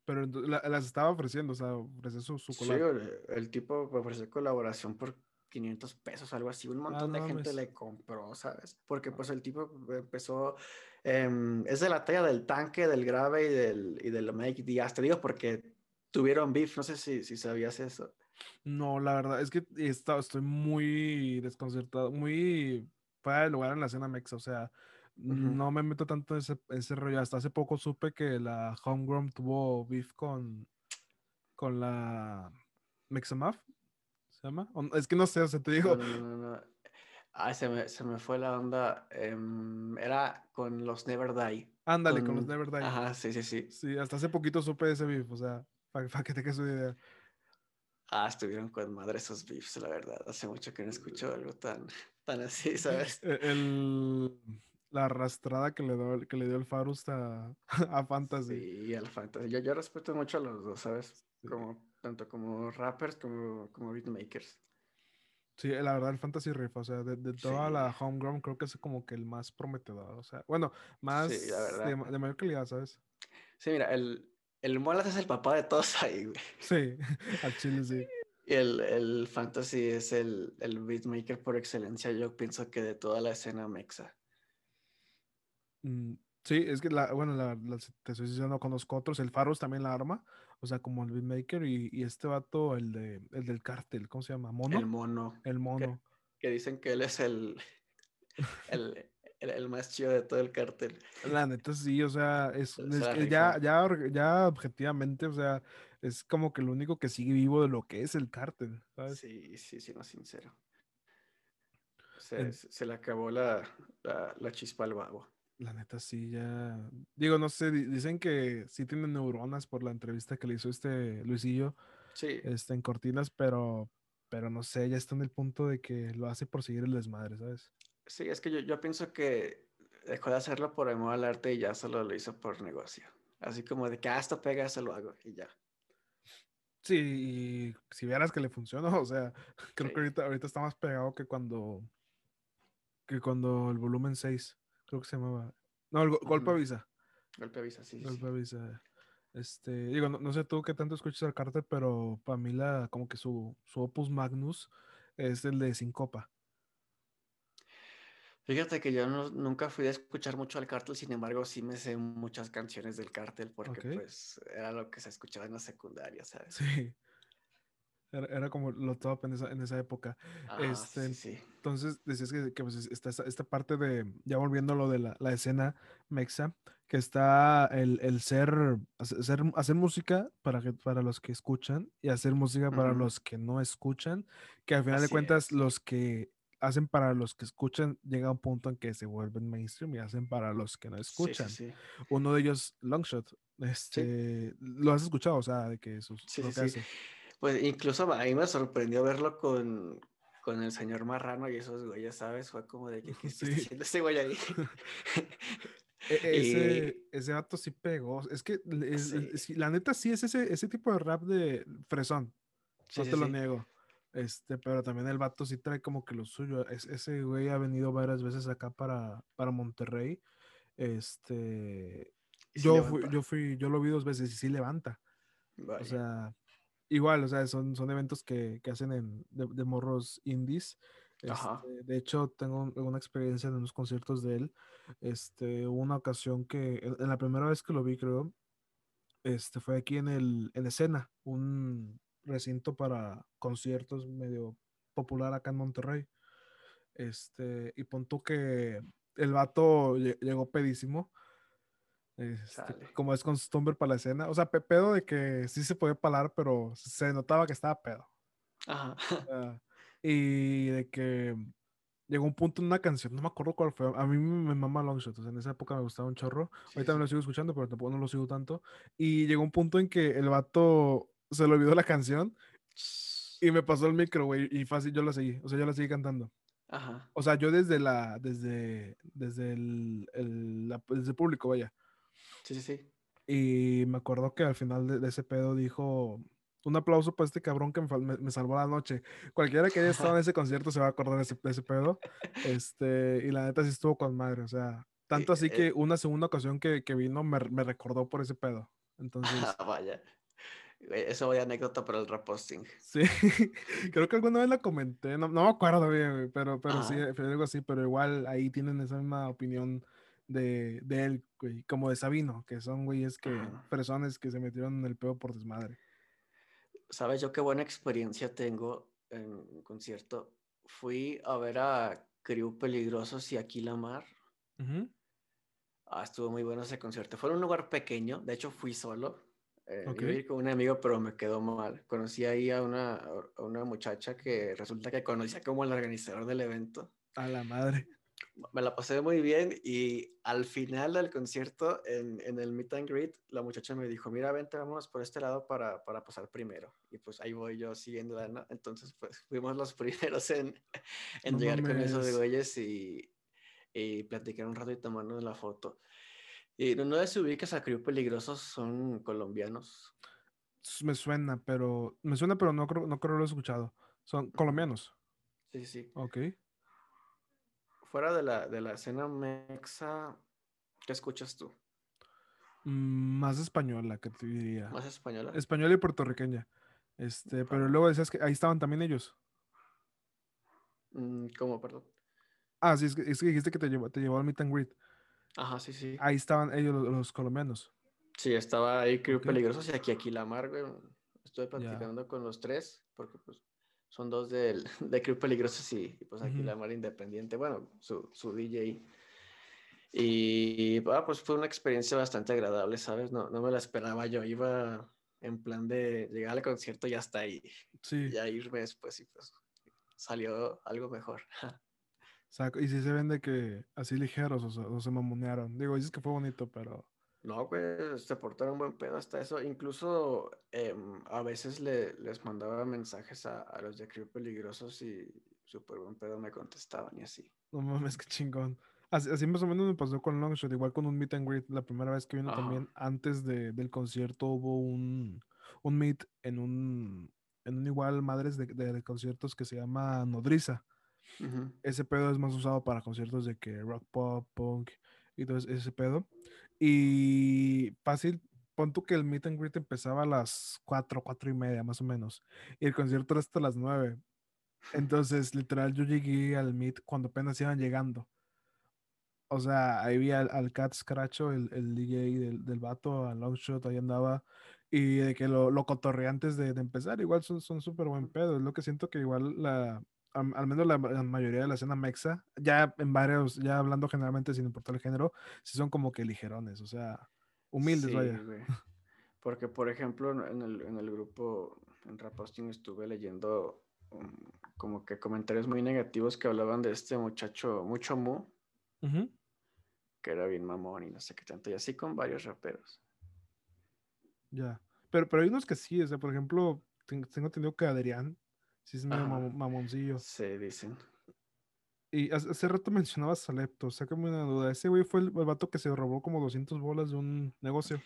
Pero la- las estaba ofreciendo, o sea, ofreció su, su Sí, el, el tipo ofreció colaboración por 500 pesos, algo así. Un montón de Ah, no gente le compró, ¿sabes? Porque pues el tipo empezó, em, es de la talla del tanque, del grave y del, y del Mike Díaz. Te digo porque tuvieron beef, no sé si, si sabías eso. No, la verdad es que está- estoy muy desconcertado, muy fuera de lugar en la escena mexa, o sea, Ujú. no me meto tanto en ese, ese rollo. Hasta hace poco supe que la Homegrown tuvo beef con, con la Mexamaf, ¿se llama? Es que no sé, o sea, te digo, no, no, no. Ay, se me, se me fue la onda. em, era con los Never Die. ándale con los Con... Never Die. Ajá, sí, sí, sí. Sí, hasta hace poquito supe ese beef, o sea, para que te quedes una idea. Ah, estuvieron con madre esos beefs, la verdad. Hace mucho que no escucho algo tan, tan así, ¿sabes? E- El, la arrastrada que le, dio, que le dio el Farus a, a Fantasy. Sí, al fantasy. Yo, yo respeto mucho a los dos, ¿sabes? Sí. Como, tanto como rappers como, como beatmakers. Sí, la verdad, el Fantasy rifa, o sea, de, de toda Sí. la Homegrown creo que es como que el más prometedor, o sea, bueno, más Sí, la de, verdad. ma- de mayor calidad, ¿sabes? Sí, mira, el, el Molas es el papá de todos ahí, güey. Sí, al chile sí. Y el, el Fantasy es el, el beatmaker por excelencia, yo pienso que de toda la escena mexa. Mm, sí, es que, la, bueno, la, la- te estoy diciendo, no conozco otros. El Faros también la arma, o sea, como el beatmaker y, y este vato, el, de, el del cártel, ¿cómo se llama? ¿Mono? El mono. El mono. Que dicen que él es el, el, el, el más chido de todo el cártel. La neta sí, o sea, es, ya, ya, ya objetivamente, o sea, es como que lo único que sigue vivo de lo que es el cártel, ¿sabes? Sí, sí, sí, no, sincero. Se, En- se- se le acabó la, la, la chispa al vago. La neta sí, ya. Digo, no sé, di- dicen que sí tiene neuronas por la entrevista que le hizo este Luisillo Sí, este, en Cortinas, pero, pero no sé, ya está en el punto de que lo hace por seguir el desmadre, ¿sabes? Sí, es que yo, yo pienso que dejó de hacerlo por amor al arte y ya solo lo hizo por negocio. Así como de que, ah, esto pega, eso lo hago y ya. Sí, y si vieras que le funcionó, o sea, creo Sí. que ahorita, ahorita está más pegado que cuando, que cuando el volumen 6, creo que se llamaba. No, el go- Golpe. Avisa. Golpe avisa, sí, Golpe sí. Avisa. Este, digo, no, no sé tú qué tanto escuchas al cártel, pero para mí la, como que su, su opus magnus es el de Sincopa. Fíjate que yo no- nunca fui a escuchar mucho al cártel, sin embargo, sí me sé muchas canciones del cártel porque pues era lo que se escuchaba en la secundaria, ¿sabes? Sí. Era, era como lo top en esa, en esa época. Ajá, este, sí, sí. Entonces, decías que, que, pues, es- está esta, esta parte de, ya volviendo a lo de la, la escena mexa, que está el, el ser, hace- hacer, hacer música para, que, para los que escuchan y hacer música para los que no escuchan, que al final de cuentas es. los que hacen para los que escuchan llega un punto en que se vuelven mainstream y hacen para los que no Sí, sí, escuchan. sí. Uno de ellos, Longshot, este, lo has escuchado, o sea, de que lo sí. hace. Pues incluso a mí me sorprendió verlo con, con el señor Marrano y esos güeyes, ¿sabes? Fue como de que, ¿qué, está haciendo ese güey ahí? Ese, Y- ese vato sí pegó. Es que es- es- la neta sí es ese, ese tipo de rap de fresón. No te lo niego. Este, pero también el vato sí trae como que lo suyo. Es- ese güey ha venido varias veces acá para, para Monterrey. Este, sí yo fui, yo fui, yo lo vi dos veces y sí levanta. O Vaya. sea, igual, o sea, son, son eventos que, que hacen en, de, de morros indies. Este, de hecho, tengo un- una experiencia en unos conciertos de él. Este, hubo una ocasión que, en la primera vez que lo vi, creo, este, fue aquí en el, en escena, un recinto para conciertos medio popular acá en Monterrey. Este, y pon tú que el vato lle- llegó pedísimo. Este, como es costumbre para la escena. O sea, pe- pedo de que sí se podía parar, pero se notaba que estaba pedo. Ajá. Y de que llegó un punto en una canción, no me acuerdo cuál fue. A mí me mama Longshot, o sea, en esa época me gustaba un chorro. Sí, Ahorita me lo sigo escuchando, pero tampoco no lo sigo tanto. Y llegó un punto en que el vato se le olvidó la canción y me pasó el micro, güey, y fácil yo la seguí. O sea, yo la seguí cantando. Ajá. O sea, yo desde la, desde, desde el, el, la- desde el público, vaya. Sí, sí, sí. Y me acuerdo que al final de, de ese pedo dijo, un aplauso para este cabrón que me, me- salvó la noche. Cualquiera que haya estado en ese concierto se va a acordar de ese, de ese pedo. Este, y la neta sí estuvo con madre. O sea, tanto así eh, que una segunda ocasión que, que vino me, me recordó por ese pedo. Entonces, Ah, vaya. Güey, Eso voy anécdota para el reposting. sí, creo que alguna vez la comenté, no, no me acuerdo bien, pero, pero sí, fue algo así, pero igual ahí tienen esa misma opinión de, de él, güey, como de Sabino, que son güeyes que, personas que se metieron en el pedo por desmadre. ¿Sabes yo qué buena experiencia tengo en un concierto? Fui a ver a Crew Peligrosos y Aquila Mar. Ujú. Ah, estuvo muy bueno ese concierto. Fue en un lugar pequeño, de hecho fui solo. Eh, Ok. Iba a ir con un amigo, pero me quedó mal. Conocí ahí a una, a una muchacha que resulta que conocía como el organizador del evento. A la madre. Me la pasé muy bien y al final del concierto, en, en el meet and greet, la muchacha me dijo, mira, vente, vámonos por este lado para, para pasar primero. Y pues ahí voy yo siguiendo, ¿no? Entonces, pues fuimos los primeros en, en No llegar con esos mames. güeyes y, y platicar un rato y tomarnos la foto. Y no de se ubicas a Crew Peligrosos, son colombianos. Me suena, pero me suena, pero no creo, no creo lo he escuchado. Son colombianos. Sí, sí. Ok. Fuera de la, de la escena mexa, ¿qué escuchas tú? Mm, más española, que te diría. ¿Más española? Española y puertorriqueña. Este, pero luego decías que ahí estaban también ellos. Mm, ¿Cómo, perdón? Ah, sí, es que, es que dijiste que te llevó, te llevó al meet and greet. Ajá, sí, sí. Ahí estaban ellos, los, los colombianos. Sí, estaba ahí Crew Ok. Peligrosos y aquí Aquilamar, güey. Estuve platicando con los tres, porque pues son dos del, de Crew Peligrosos y, y, pues Ujú. Aquilamar Independiente, bueno, su, su DJ. Y ah, pues fue una experiencia bastante agradable, ¿sabes? No, no me la esperaba, yo iba en plan de llegar al concierto y hasta ahí, Sí. ya irme después y pues salió algo mejor. Sea, y si se ven de que así ligeros, o, sea, o se mamonearon. Digo, dices que fue bonito, pero. No, güey, se portaron buen pedo hasta eso. Incluso em, a veces le, les mandaba mensajes a, a los de Crew Peligrosos y súper buen pedo me contestaban y así. No mames, qué chingón. Así, así más o menos me pasó con Longshot, igual con un meet and greet. La primera vez que vino Ajá. también, antes de- del concierto, hubo un, un meet en un, en un igual madres de, de conciertos que se llama Nodriza. Ujú. Ese pedo es más usado para conciertos de que rock pop, punk y todo ese- pedo. Y fácil, pon tú que el meet and greet empezaba a las 4, 4 y media más o menos. Y el concierto era hasta las 9. Entonces, literal, yo llegué al meet cuando apenas iban llegando. O sea, ahí vi al, al Cat Scratcho, el, el DJ del, del vato, al Longshot, ahí andaba. Y de que lo, lo cotorreé antes de, de empezar, igual son son súper buen pedo. Es lo que siento que igual la, al menos la, la mayoría de la escena mexa, ya en varios, ya hablando generalmente sin importar el género, sí son como que ligerones, o sea, humildes, Sí, vaya. güey. Porque, por ejemplo, en- el, en el grupo, en Raposting, estuve leyendo um, como que comentarios muy negativos que hablaban de este muchacho, Mucho Mu, que era bien mamón y no sé qué tanto, y así con varios raperos. Ya. Pero, pero hay unos que sí, o sea, por ejemplo, ten- tengo entendido que Adrián, sí es medio mamo- mamoncillo. Se dicen. Y hace, rato mencionabas a Lepto, sácame una duda. Ese güey fue el, el vato que se robó como 200 bolas de un negocio.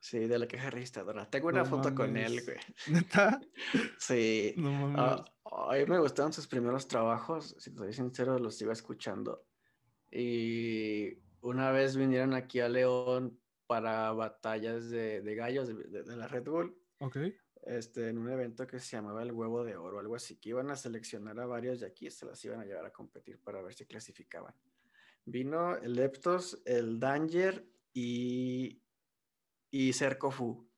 Sí, de la caja registradora. Tengo una foto con él, güey. ¿Neta? Sí. No mames. Ah, a mí me gustaron sus primeros trabajos, si te soy sincero, los iba escuchando. Y una vez vinieron aquí a León para batallas de, de gallos de, de- de la Red Bull, Ok. Este, en un evento que se llamaba el Huevo de Oro, algo así, que iban a seleccionar a varios de aquí, se las iban a llevar a competir para ver si clasificaban. Vino el Leptos, el Danger y, y Cercofu.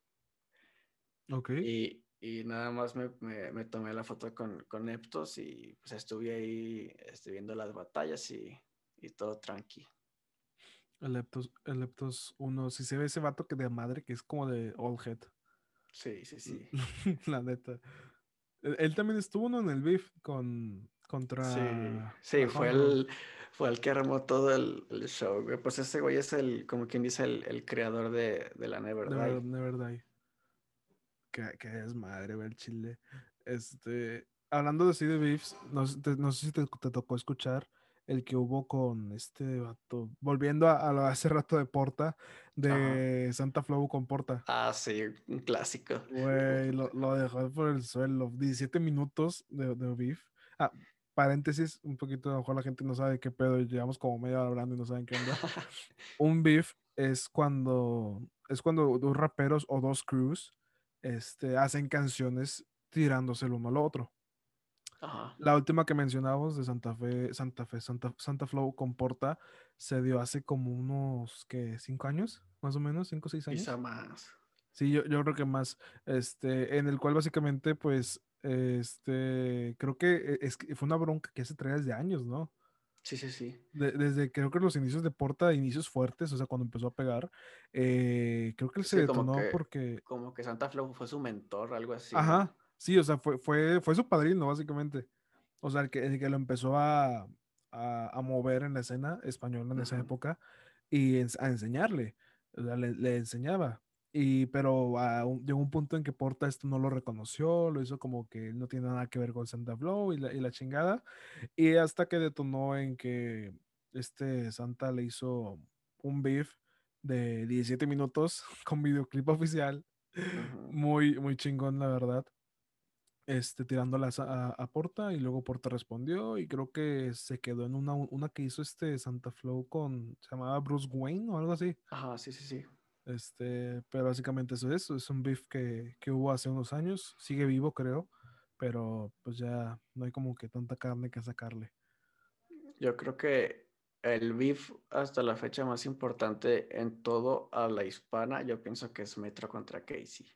Ok. Y, y nada más me, me- me tomé la foto con, con Eptos y pues estuve ahí este, viendo las batallas y, y todo tranqui. El Leptos, el Leptos 1. Si se ve ese vato que de madre, que es como de All Head. Sí, sí, sí. La neta. Él, él también estuvo ¿no? en el beef con contra. Sí, sí, fue el, fue el que armó todo el, el show. Pues ese güey es el, como quien dice, el, el creador de, de la Never Never, Die. Never Die. Que, que es madre, ver chile. Este, hablando de así de beefs, no, te- no sé si te, te tocó escuchar el que hubo con este vato. Volviendo a, a lo hace rato de Porta, de Santa Flow con Porta. Ah, sí, un clásico. Güey, lo, lo dejó por el suelo. 17 minutos de, de beef. Ah, paréntesis, un poquito, a lo mejor la gente no sabe qué pedo. Llevamos como media hora hablando y no saben qué onda. un beef es cuando es cuando dos raperos o dos crews este, hacen canciones tirándose el uno al otro. Ajá. La última que mencionábamos de Santa Fe, Santa Fe, Santa, Santa Flow con Porta se dio hace como unos que cinco años, más o menos, cinco o seis años. Quizá más. Sí, yo, yo creo que más, este, en el cual básicamente, pues, este, creo que eh, es, fue una bronca que se trae desde años, ¿no? Sí, sí, sí. de- desde creo que los inicios de Porta, inicios fuertes, o sea, cuando empezó a pegar, eh, creo que él se detonó que- porque, Como que Santa Flow fue su mentor, algo así. ajá, sí, o sea, fue, fue, fue su padrino, básicamente. O sea, el que, el que lo empezó a, a, a mover en la escena española en esa Ujú. época y ens- a enseñarle, o sea, le, le enseñaba. Y, pero a un- llegó un punto en que Porta esto no lo reconoció, lo hizo como que no tiene nada que ver con Santa Flow y la, y la chingada. Y hasta que detonó en que este Santa le hizo un beef de 17 minutos con videoclip oficial. Ujú. Muy, muy chingón, la verdad. Este, tirándolas a, a Porta y luego Porta respondió y creo que se quedó en una, una que hizo este Santa Flow con, se llamaba Bruce Wayne o algo así. Ajá, sí, sí, sí. Este, pero básicamente eso es, es un beef que, que hubo hace unos años, sigue vivo creo, pero pues ya no hay como que tanta carne que sacarle. Yo creo que el beef hasta la fecha más importante en todo a la hispana, yo pienso que es Metro contra Casey.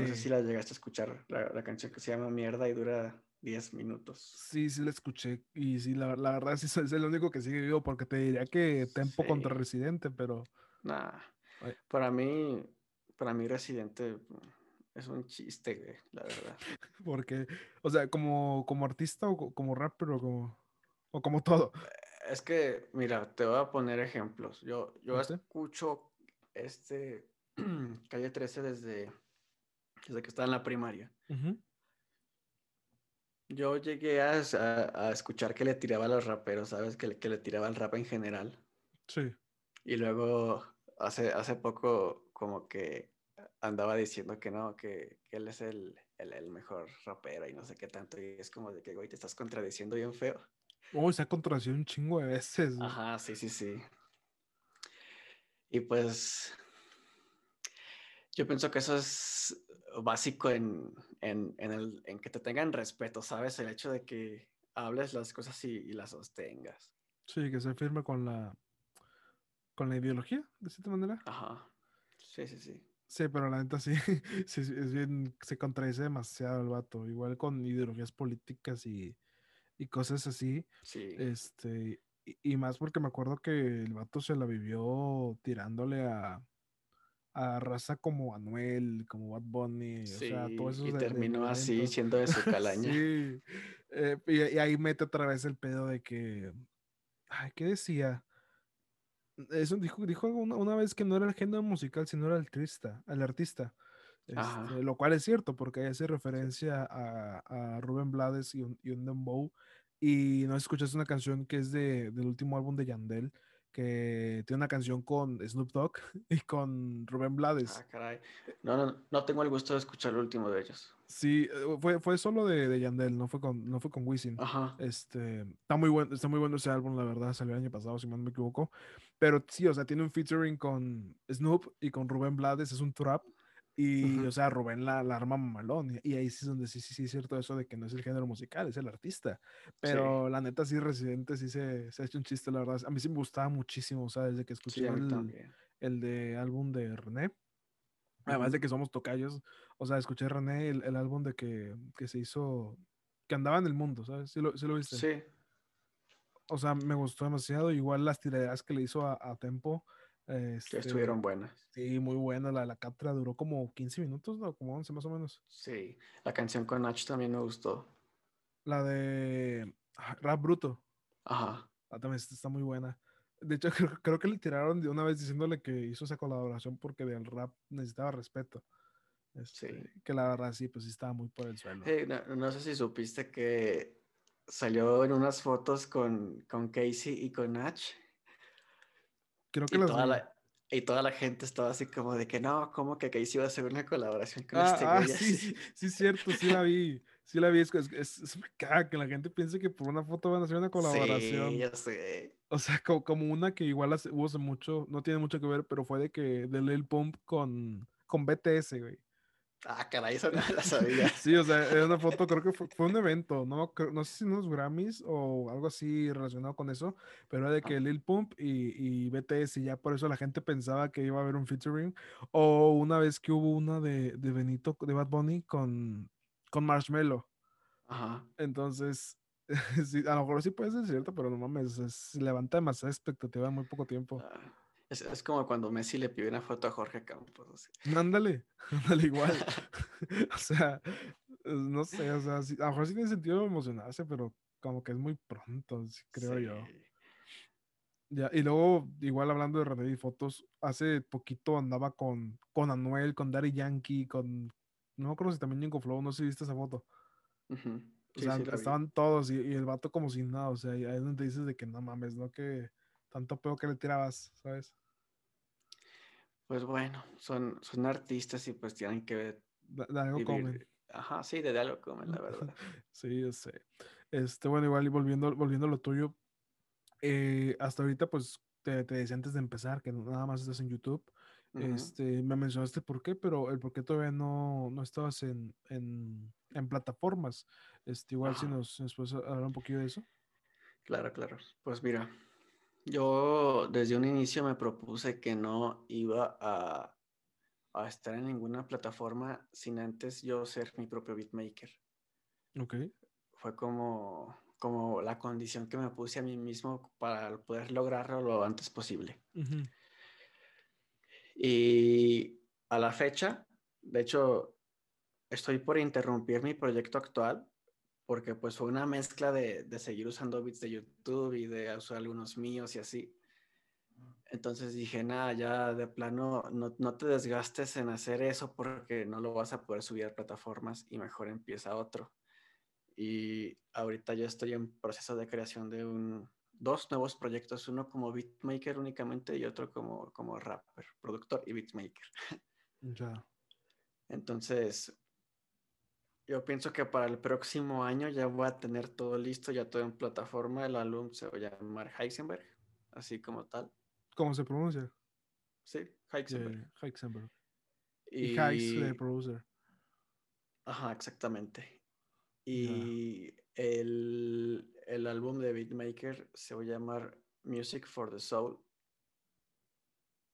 No sé si la llegaste a escuchar, la, canción que se llama Mierda y dura 10 minutos. Sí, sí la escuché. Y sí, la, la verdad sí es el único que sigue vivo porque te diría que Tempo contra Residente, pero... Nah, para mí, para mí Residente es un chiste, la verdad. porque, o sea, como, como artista o como rapper o como, o como todo. Es que, mira, te voy a poner ejemplos. Yo, yo escucho este Calle 13 desde desde que estaba en la primaria. Yo llegué a, escuchar que le tiraba a los raperos, ¿sabes? Que, que le tiraba al rap en general. Sí. Y luego, hace, hace poco, como que andaba diciendo que no, que, él es el, mejor rapero y no sé qué tanto. Y es como de que, güey, te estás contradiciendo bien feo. Oh, se ha contradicido un chingo de veces. Ajá, sí, sí, sí. Y pues, yo pienso que eso es básico en, en, el, en que te tengan respeto, ¿sabes? El hecho de que hables las cosas y, las sostengas. Sí, que se firme con la con la ideología, de cierta manera. Ajá. Sí, sí, sí. Sí, pero la neta sí, es bien, se contradice demasiado el vato. Igual con ideologías políticas y, y cosas así. Sí. Este, y, y, más porque me acuerdo que el vato se la vivió tirándole a, a raza como Anuel, como Bad Bunny, o sea, todo eso. Y terminó así, siendo de su calaña. sí, eh, y, ahí mete otra vez el pedo de que, ay, ¿qué decía? Eso dijo, dijo una, vez que no era el género musical, sino era el artista, el artista. Este, lo cual es cierto, porque hace referencia a, a Rubén Blades y un, y un Dembow. Y no escuchaste una canción que es de, del último álbum de Yandel, que tiene una canción con Snoop Dogg y con Rubén Blades. Ah, caray. No, no, no tengo el gusto de escuchar el último de ellos. Sí, eh, fue, fue solo de, de, Yandel, no fue con, no fue con Wisin. Ajá. Este, está muy bueno, está muy bueno ese álbum, la verdad, salió el año pasado, si no me equivoco. Pero sí, o sea, tiene un featuring con Snoop y con Rubén Blades, es un trap. Y, o sea, Rubén la, la arma mamalón. Y, ahí sí es donde sí, sí, sí es cierto eso de que no es el género musical, es el artista. Pero la neta, sí, Residente sí se, se, ha hecho un chiste, la verdad. A mí sí me gustaba muchísimo, o sea, desde que escuché el, el, de álbum de René. Además de que somos tocayos, o sea, escuché René el, el álbum de que, que, se hizo, que andaba en el mundo, ¿sabes? ¿Sí lo, sí lo viste? Sí. O sea, me gustó demasiado. Igual las tiraderas que le hizo a, a Tempo este, estuvieron buenas. Sí, muy buena. La, la captura duró como 15 minutos, ¿no? Como 11 más o menos. Sí, la canción con Nach también me gustó. La de ah, Rap Bruto. Ajá. Ah, también está muy buena. De hecho, creo, que le tiraron de una vez diciéndole que hizo esa colaboración porque del rap necesitaba respeto. Este, sí. Que la verdad sí, pues sí estaba muy por el suelo. no, sé si supiste que salió en unas fotos con, con Casey y con Nach Creo que y, toda la, y toda la gente estaba así como de que no, como que Casey iba a hacer una colaboración con ah, este ah, Sí, sí, sí, cierto, sí la vi. Sí la vi, es, es, es, que la gente piense que por una foto van a hacer una colaboración. Sí, ya sé. O sea, como, como una que igual hubo hace mucho, no tiene mucho que ver, pero fue de que de Lil Pump con, con BTS, güey. Ah, caray, eso no la sabía. sí, o sea, era una foto, creo que fue, un evento, no, no sé si unos Grammys o algo así relacionado con eso, pero era de que Lil Pump y, y BTS, y ya por eso la gente pensaba que iba a haber un featuring. O una vez que hubo una de, de Benito, de Bad Bunny con, con Marshmello. Ajá. Entonces, sí, a lo mejor sí puede ser cierto, pero no mames, se levanta demasiada expectativa en muy poco tiempo. Ah. Es, como cuando Messi le pidió una foto a Jorge Campos. Ándale, ándale igual. o sea, no sé, o sea, a lo mejor sí tiene sentido emocionarse, pero como que es muy pronto, creo yo. Ya, y luego, igual hablando de René y fotos, hace poquito andaba con, con Anuel, con Daddy Yankee, con. No me acuerdo si también Nico Flow, no sé si viste esa foto. o sea, estaban todos y, y, el vato como sin nada, o sea, ahí es donde dices de que no mames, ¿no? Que tanto peor que le tirabas, ¿sabes? Pues bueno, son, son artistas y pues tienen que de, algo comen. Ajá, sí, de, algo comen, la verdad. sí, yo sé. Este, bueno, igual y volviendo, volviendo a lo tuyo, eh, hasta ahorita, pues, te, te decía antes de empezar, que nada más estás en YouTube. Este, me mencionaste por qué, pero el por qué todavía no, no estabas en, en, en plataformas. Este, igual si nos, nos puedes hablar un poquito de eso. Claro, claro. Pues mira, yo desde un inicio me propuse que no iba a, a estar en ninguna plataforma sin antes yo ser mi propio beatmaker. Ok. Fue como, como la condición que me puse a mí mismo para poder lograrlo lo antes posible. Y a la fecha, de hecho, estoy por interrumpir mi proyecto actual porque pues fue una mezcla de, de seguir usando bits de YouTube y de usar algunos míos y así. Entonces dije, nada, ya de plano, no, no, te desgastes en hacer eso porque no lo vas a poder subir a plataformas y mejor empieza otro. Y ahorita ya estoy en proceso de creación de un, dos nuevos proyectos, uno como beatmaker únicamente y otro como, como rapper, productor y beatmaker. Ya. Entonces, yo pienso que para el próximo año ya voy a tener todo listo, ya todo en plataforma. El álbum se va a llamar Heisenberg, así como tal. ¿Cómo se pronuncia? Sí, Heisenberg. Heisenberg. Y, y producer. Ajá, exactamente. Y el, el, álbum de Beatmaker se va a llamar Music for the Soul.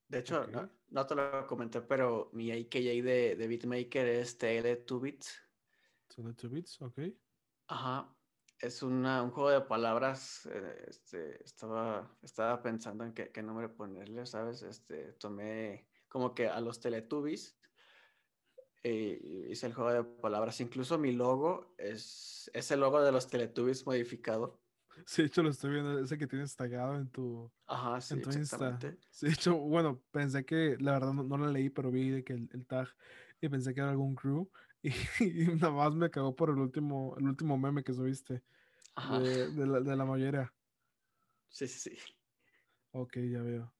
De hecho, no, te lo comenté, pero mi AKA de, de Beatmaker es TL2 Bits. TL2 Bits, ok. Ajá. Es una, un juego de palabras. Eh, este, estaba, estaba pensando en qué, qué, nombre ponerle, ¿sabes? Este, tomé como que a los Teletubbies eh, hice el juego de palabras. Incluso mi logo es, es el logo de los Teletubbies modificado. Sí, de hecho lo estoy viendo, ese que tienes tagado en tu, Ajá, sí, en Insta. Sí, de hecho, bueno, pensé que, la verdad no, no lo leí, pero vi que el, el, tag y pensé que era algún crew y, y, nada más me cagó por el último, el último meme que subiste de, de, la, de la mollera. Sí, sí, sí. Ok, ya veo.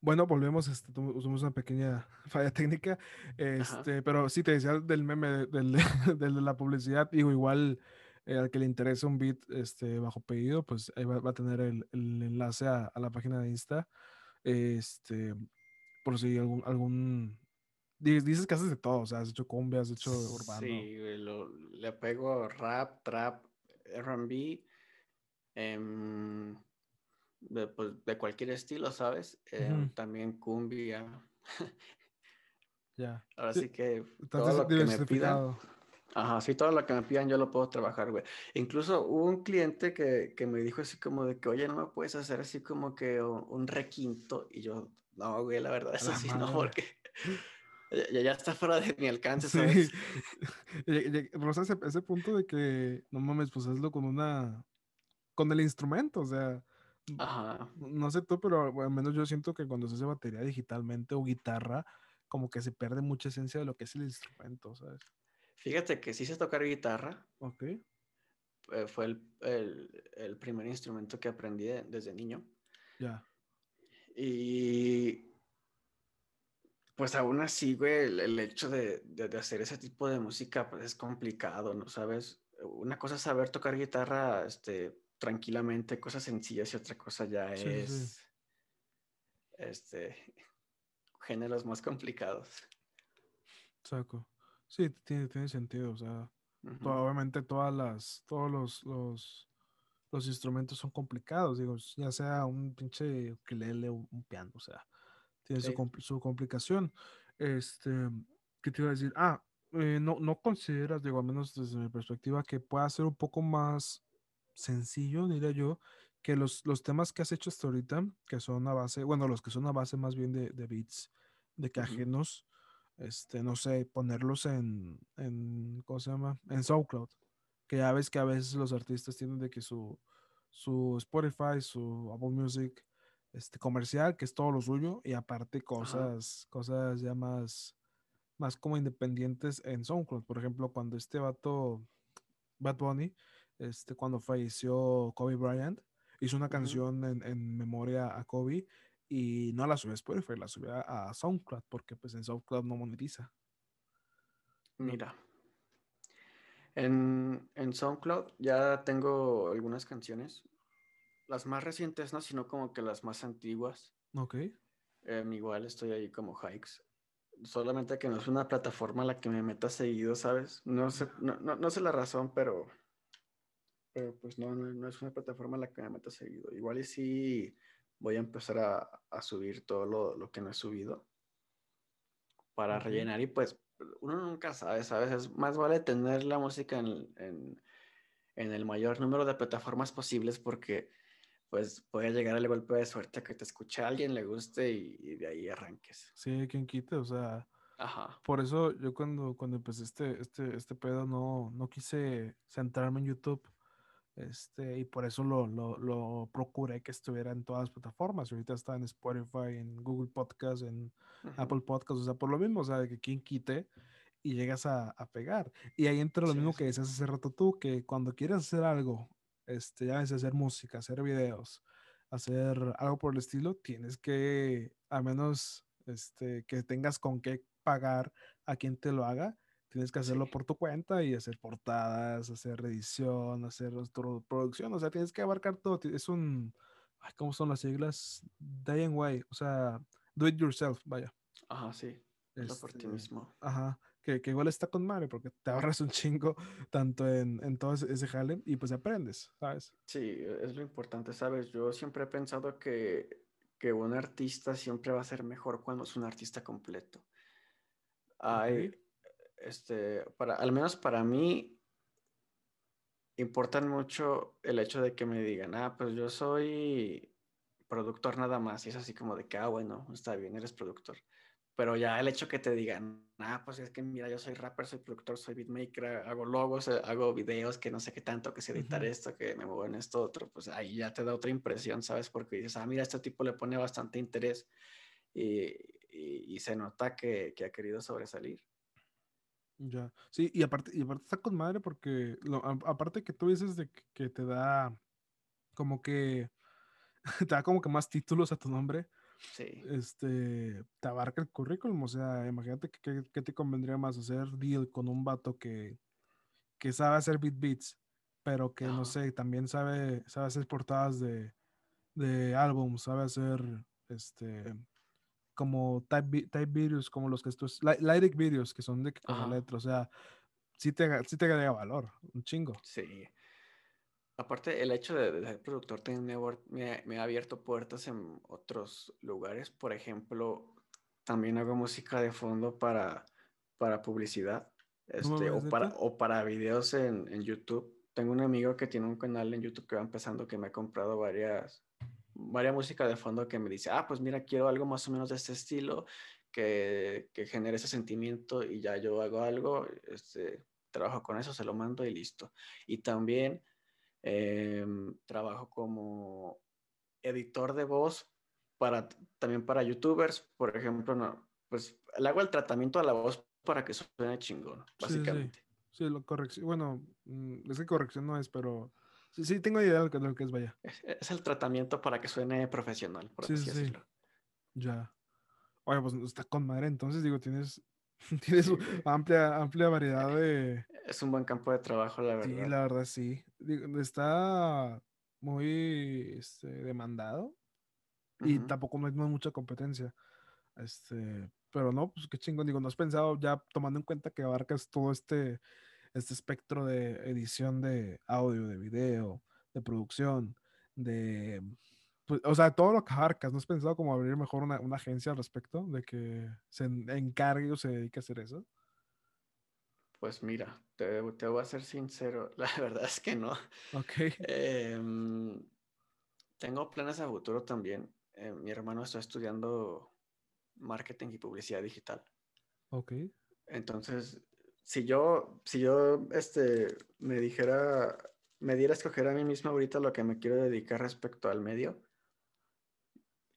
Bueno, volvemos, este, usamos una pequeña falla técnica, este, pero sí te decía del meme, del, del de la publicidad, digo, igual eh, al que le interese un beat este, bajo pedido, pues ahí va, va a tener el, el enlace a, a, la página de Insta, este, por si algún, algún, dices que haces de todo, o sea, has hecho cumbia, has hecho urbano. Sí, lo, le pego rap, trap, R&B, eh, de, pues, de cualquier estilo, ¿sabes? Eh, uh -huh. También cumbia. ya. Ahora sí, que todo lo que me pidan. Ajá, sí, todo lo que me pidan yo lo puedo trabajar, güey. Incluso hubo un cliente que, que, me dijo así como de que, oye, no me puedes hacer así como que un, requinto. Y yo, no, güey, la verdad, eso sí, no, porque ya, ya, está fuera de mi alcance, ¿sabes? Sí. Rosa, ese, ese punto de que, no mames, pues hazlo con una, con el instrumento, o sea, Ajá. No sé tú, pero al menos yo siento que cuando se hace batería digitalmente o guitarra, como que se pierde mucha esencia de lo que es el instrumento, ¿sabes? Fíjate que sí sé tocar guitarra. Ok. Eh, fue el, el, el, primer instrumento que aprendí de, desde niño. Ya. Y pues aún así, güey, el, el hecho de, de, de, hacer ese tipo de música pues es complicado, ¿no sabes? Una cosa es saber tocar guitarra, este, tranquilamente cosas sencillas y otra cosa ya sí, es sí. este géneros más complicados. Saco. Sí, tiene, tiene sentido. O sea, uh -huh. obviamente todas las, todos los, los, los, instrumentos son complicados, digo, ya sea un pinche ukelele o un piano, o sea, tiene sí. su, su, complicación. Este, ¿qué te iba a decir? Ah, eh, no, no consideras, digo, al menos desde mi perspectiva, que pueda ser un poco más sencillo, diría yo, que los, los temas que has hecho hasta ahorita, que son a base, bueno, los que son a base más bien de, de beats, de que ajenos, uh -huh. este, no sé, ponerlos en, en, ¿cómo se llama? En SoundCloud, que ya ves que a veces los artistas tienen de que su, su Spotify, su Apple Music, este, comercial, que es todo lo suyo, y aparte cosas, cosas ya más, más como independientes en SoundCloud. Por ejemplo, cuando este vato, Bad Bunny, este, cuando falleció Kobe Bryant, hizo una canción en, en, memoria a Kobe y no la subió a Spotify, la subió a, SoundCloud porque pues en SoundCloud no monetiza. Mira, en, en SoundCloud ya tengo algunas canciones las más recientes, no, sino como que las más antiguas. Ok. Em, igual estoy ahí como Hikes. Solamente que no es una plataforma a la que me meta seguido, ¿sabes? No sé, no, no, no sé la razón, pero, pero pues no, no, no es una plataforma a la que me meta seguido. Igual y sí voy a empezar a, a subir todo lo, lo, que no he subido para rellenar y pues uno nunca sabe, ¿sabes? Es más vale tener la música en, en, en el mayor número de plataformas posibles porque pues puede llegar el golpe de suerte que te escuche a alguien, le guste y, de ahí arranques. Sí, quien quite, o sea. Ajá. Por eso yo cuando, cuando empecé este, este, este pedo no, no quise centrarme en YouTube. Este, y por eso lo, lo, lo, procuré que estuviera en todas las plataformas. Ahorita está en Spotify, en Google Podcast, en Apple Podcast, o sea, por lo mismo, o sea, que quien quite y llegas a, a pegar. Y ahí entra lo mismo que decías hace rato tú, que cuando quieres hacer algo este, ya es hacer música, hacer videos, hacer algo por el estilo, tienes que, a menos este, que tengas con qué pagar a quien te lo haga, tienes que hacerlo por tu cuenta y hacer portadas, hacer edición, hacer producción, o sea, tienes que abarcar todo. Es un, ¿cómo son las siglas? Day and way, o sea, do it yourself, vaya. Ajá, sí. por ti este, mismo. Ajá que, igual está con madre porque te ahorras un chingo tanto en, en todo ese jale y pues aprendes, ¿sabes? Sí, es lo importante, ¿sabes? Yo siempre he pensado que, que un artista siempre va a ser mejor cuando es un artista completo. Hay, este, para, al menos para mí, importan mucho el hecho de que me digan, ah, pues yo soy productor nada más, y es así como de que, ah, bueno, está bien, eres productor pero ya el hecho que te digan, ah, pues es que mira, yo soy rapper, soy productor, soy beatmaker, hago logos, eh, hago videos, que no sé qué tanto, que sé editar esto, que me muevo en esto otro, pues ahí ya te da otra impresión, ¿sabes? Porque dices, ah, mira, este tipo le pone bastante interés y, y, se nota que, que, ha querido sobresalir. Ya, sí, y aparte, y aparte está con madre porque, lo, aparte que tú dices de que, que te da como que, te da como que más títulos a tu nombre, Sí. Este, te abarca el currículum, o sea, imagínate que, te convendría más hacer deal con un vato que, que sabe hacer beat beats, pero que no sé, también sabe, sabe hacer portadas de, de álbum, sabe hacer este como type, type videos como los que estos lyric videos que son de que con letra, o sea, sí te, sí te agrega valor, un chingo. Sí. Aparte, el hecho de, ser productor también me, ha abierto puertas en otros lugares. Por ejemplo, también hago música de fondo para, para publicidad este, o, para, o para videos en, en, YouTube. Tengo un amigo que tiene un canal en YouTube que va empezando que me ha comprado varias, varias música de fondo que me dice, ah, pues mira, quiero algo más o menos de este estilo que, que genere ese sentimiento y ya yo hago algo, este, trabajo con eso, se lo mando y listo. Y también Em, trabajo como editor de voz para, también para youtubers, por ejemplo, no, pues le hago el tratamiento a la voz para que suene chingón, básicamente. Sí, sí. lo corrección, bueno, mm, es que corrección no es, pero sí, sí tengo idea de lo que es, vaya. Es, el tratamiento para que suene profesional, por así decirlo. Ya. Oye, pues está con madre, entonces digo, tienes Tienes amplia, amplia variedad de... Es un buen campo de trabajo, la verdad. Sí, la verdad, sí. Está muy este, demandado y tampoco no hay mucha competencia. Este, pero no, pues qué chingón. Digo, ¿no has pensado ya tomando en cuenta que abarcas todo este, este espectro de edición de audio, de video, de producción, de pues, o sea, todo lo que abarcas, ¿no has pensado como abrir mejor una, una agencia al respecto de que se encargue o se dedique a hacer eso? Pues mira, te, te, voy a ser sincero, la verdad es que no. Ok. Em, tengo planes a futuro también. Eh, mi hermano está estudiando marketing y publicidad digital. Ok. Entonces, si yo, si yo este, me dijera, me diera a escoger a mí mismo ahorita lo que me quiero dedicar respecto al medio,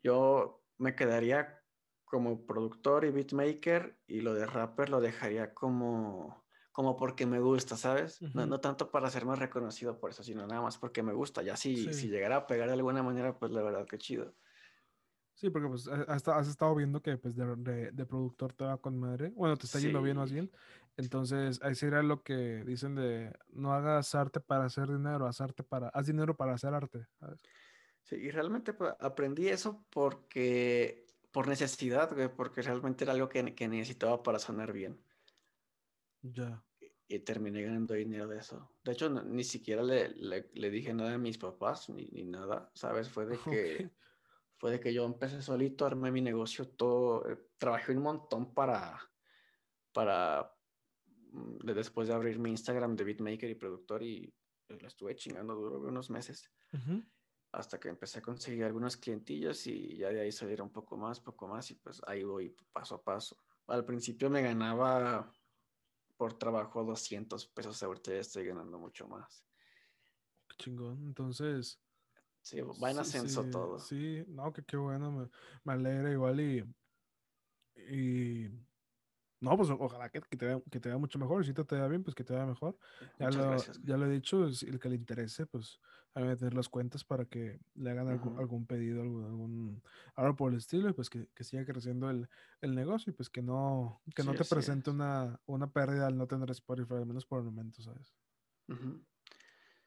yo me quedaría como productor y beatmaker y lo de rapper lo dejaría como, como porque me gusta, ¿sabes? no, tanto para ser más reconocido por eso, sino nada más porque me gusta. Ya si, si llegara a pegar de alguna manera, pues la verdad que chido. Sí, porque pues has, estado viendo que pues de, de, productor te va con madre. Bueno, te está yendo bien más bien. Entonces, ahí sería lo que dicen de no hagas arte para hacer dinero, haz arte para, haz dinero para hacer arte. ¿sabes? Sí, y realmente pues, aprendí eso porque, por necesidad, güey, porque realmente era algo que, que necesitaba para sonar bien. Ya. Y, terminé ganando dinero de eso. De hecho, ni siquiera le, le, dije nada a mis papás, ni, ni nada, ¿sabes? Fue de que... Fue de que yo empecé solito, armé mi negocio, todo, eh, trabajé un montón para, para, mm, después de abrir mi Instagram de beatmaker y productor y eh, la estuve chingando duro unos meses. Hasta que empecé a conseguir algunos clientillos y ya de ahí salieron un poco más, poco más y pues ahí voy paso a paso. Al principio me ganaba por trabajo 200 pesos, ahorita ya estoy ganando mucho más. Qué chingón. Entonces, Sí, va en ascenso todo. Sí, no, que qué bueno, me, me, alegra igual y, y no, pues ojalá que, que, te vea, que te vea mucho mejor, y si te, te vea bien, pues que te vea mejor. Ya lo, ya lo he dicho, el que le interese, pues a meter las cuentas para que le hagan algún, algún, pedido, algún, algún, algo por el estilo, y pues que, que siga creciendo el, el, negocio, y pues que no, que no te presente una, una pérdida al no tener Spotify, al menos por el momento, ¿sabes?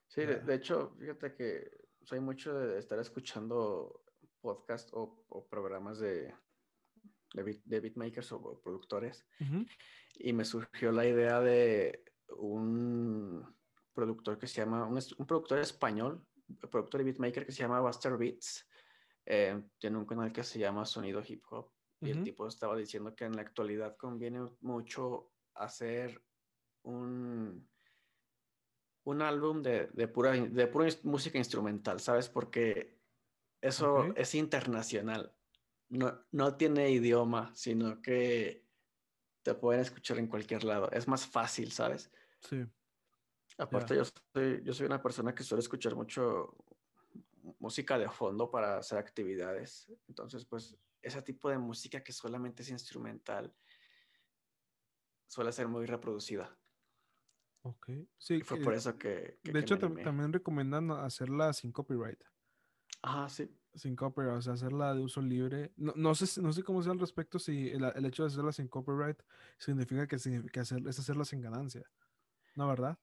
Sí, de, hecho, fíjate que soy mucho de estar escuchando podcast o, programas de, de, beatmakers o, productores. Y me surgió la idea de un productor que se llama, un, productor español, productor y beatmaker que se llama Buster Beats. Eh, tiene un canal que se llama Sonido Hip Hop. Y el tipo estaba diciendo que en la actualidad conviene mucho hacer un un álbum de, de, pura, de pura música instrumental, ¿sabes? Porque eso es internacional. No, no tiene idioma, sino que te pueden escuchar en cualquier lado. Es más fácil, ¿sabes? Sí. Aparte, yo, soy, yo soy una persona que suele escuchar mucho música de fondo para hacer actividades. Entonces, pues, ese tipo de música que solamente es instrumental suele ser muy reproducida. Ok, sí. fue por eso que... de hecho, también recomiendan hacerla sin copyright. Ah, sí. Sin copyright, o sea, hacerla de uso libre. No, no, sé, no sé cómo sea al respecto si el, hecho de hacerla sin copyright significa que, que hacer, es hacerla sin ganancia. ¿No, verdad?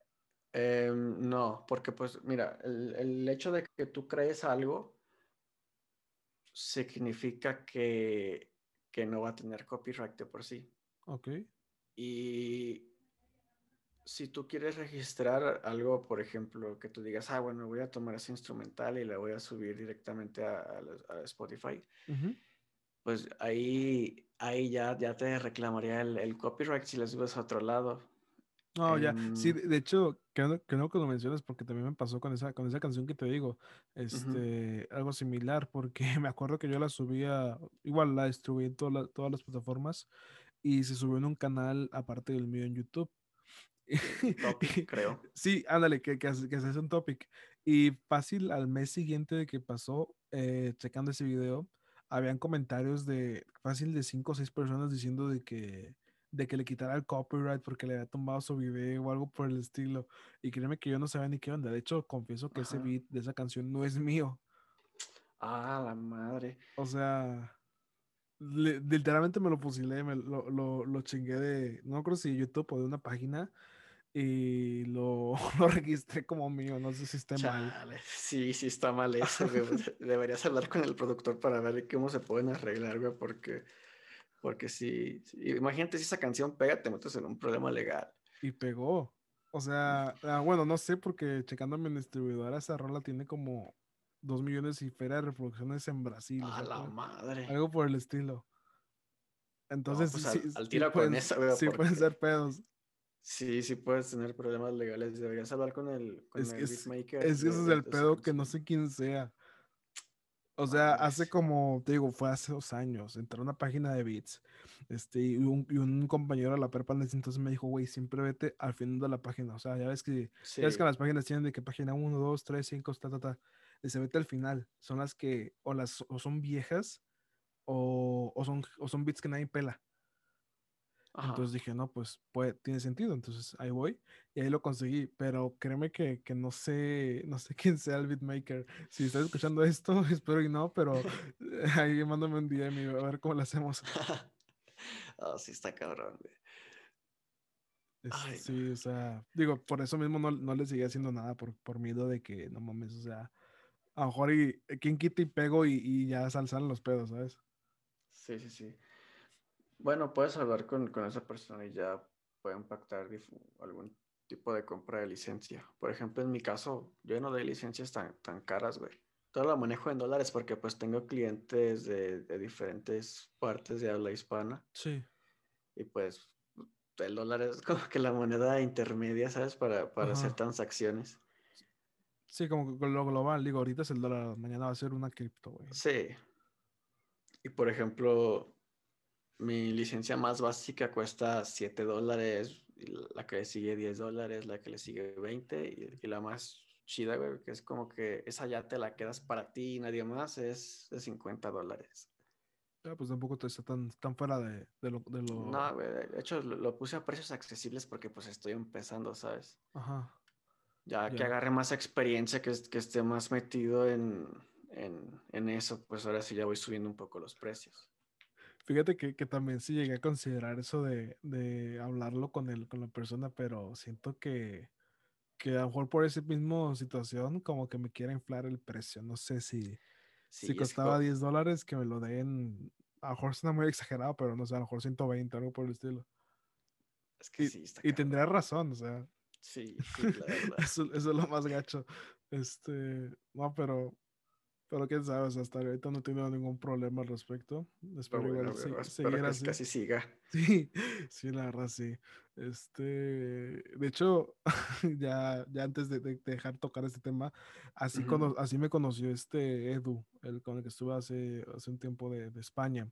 Em, no, porque pues mira, el, el, hecho de que tú crees algo significa que, que no va a tener copyright de por sí. Ok. Y si tú quieres registrar algo, por ejemplo, que tú digas, ah, bueno, voy a tomar ese instrumental y la voy a subir directamente a, Spotify, pues ahí, ahí ya, ya te reclamaría el, copyright si la subes a otro lado. No, ya, sí, em, de hecho, que no, que lo mencionas porque también me pasó con esa, con esa canción que te digo, este, algo similar, porque me acuerdo que yo la subía, igual la distribuí en todas las plataformas y se subió en un canal aparte del mío en YouTube topic, creo. Sí, ándale, que, que, que haces un topic. Y fácil, al mes siguiente de que pasó, eh, checando ese video, habían comentarios de fácil de cinco o seis personas diciendo de que, de que le quitara el copyright porque le había tomado su video o algo por el estilo. Y créeme que yo no sabía ni qué onda. De hecho, confieso que ese beat de esa canción no es mío. Ah, la madre. O sea, literalmente me lo fusilé, me lo, lo, lo, chingué de, no creo si YouTube o de una página y lo, lo registré como mío, no sé si está mal. Sí, sí está mal eso, Deberías hablar con el productor para ver cómo se pueden arreglar, güey, porque, porque si, imagínate si esa canción pega, te metes en un problema legal. Y pegó. O sea, ah, bueno, no sé, porque checando mi distribuidora, esa rola tiene como dos millones y feria de reproducciones en Brasil. A la madre. Algo por el estilo. Entonces, pues sí, al, tiro con esa, Sí, pueden ser pedos. Sí, sí puedes tener problemas legales. Deberías hablar con el, con es el que beatmaker. Es, que ese es el pedo que no sé quién sea. O sea, hace como, te digo, fue hace dos años. Entré a una página de beats. Este, y un, y un compañero de la perpa entonces me dijo, güey, siempre vete al final de la página. O sea, ya ves que, ya ves que las páginas tienen de que página 1, 2, 3, 5, ta, ta, ta. Y se vete al final. Son las que, o las, o son viejas, o, o son, o son beats que nadie pela. Entonces dije, no, pues puede, tiene sentido. Entonces ahí voy y ahí lo conseguí. Pero créeme que, que no sé, no sé quién sea el beatmaker. Si estás escuchando esto, espero y no, pero ahí mándame un DM a ver cómo lo hacemos. oh, sí está cabrón, sí, o sea, digo, por eso mismo no, no le seguí haciendo nada por, por miedo de que, no mames, o sea, a lo mejor y quien quita y pego y, y ya salzan los pedos, ¿sabes? Sí, sí, sí. Bueno, puedes hablar con, con esa persona y ya pueden pactar algún tipo de compra de licencia. Por ejemplo, en mi caso, yo no doy licencias tan, tan caras, güey. Todo lo manejo en dólares porque pues tengo clientes de, de diferentes partes de habla hispana. Sí. Y pues el dólar es como que la moneda intermedia, ¿sabes? Para, para hacer transacciones. Sí, como que lo global, digo, ahorita es el dólar, mañana va a ser una cripto, güey. Sí. Y por ejemplo, mi licencia más básica cuesta 7 dólares, la que le sigue 10 dólares, la que le sigue 20 y, la más chida, güey, que es como que esa ya te la quedas para ti y nadie más, es de 50 dólares. Ya, pues tampoco te está tan, tan fuera de, de, lo, de lo... No, güey, de hecho lo, puse a precios accesibles porque pues estoy empezando, ¿sabes? Ajá. Ya, que agarre más experiencia, que, que esté más metido en, en, en eso, pues ahora sí ya voy subiendo un poco los precios. Fíjate que, que, también sí llegué a considerar eso de, de hablarlo con, el, con la persona, pero siento que, que a lo mejor por esa misma situación como que me quiera inflar el precio. No sé si, si costaba 10 dólares que me lo den, a lo mejor suena muy exagerado, pero no sé, a lo mejor 120, algo por el estilo. Es que y, sí, está y tendría razón, o sea. Sí, sí, la verdad. eso, eso, es lo más gacho. Este, no, pero pero quién sabe, hasta ahorita no he tenido ningún problema al respecto. Espero igual seguir que así. Casi siga. Sí, sí, la verdad, sí. Este, de hecho, ya, ya antes de, dejar tocar este tema, así, así me conoció este Edu, el con el que estuve hace, hace un tiempo de, de España.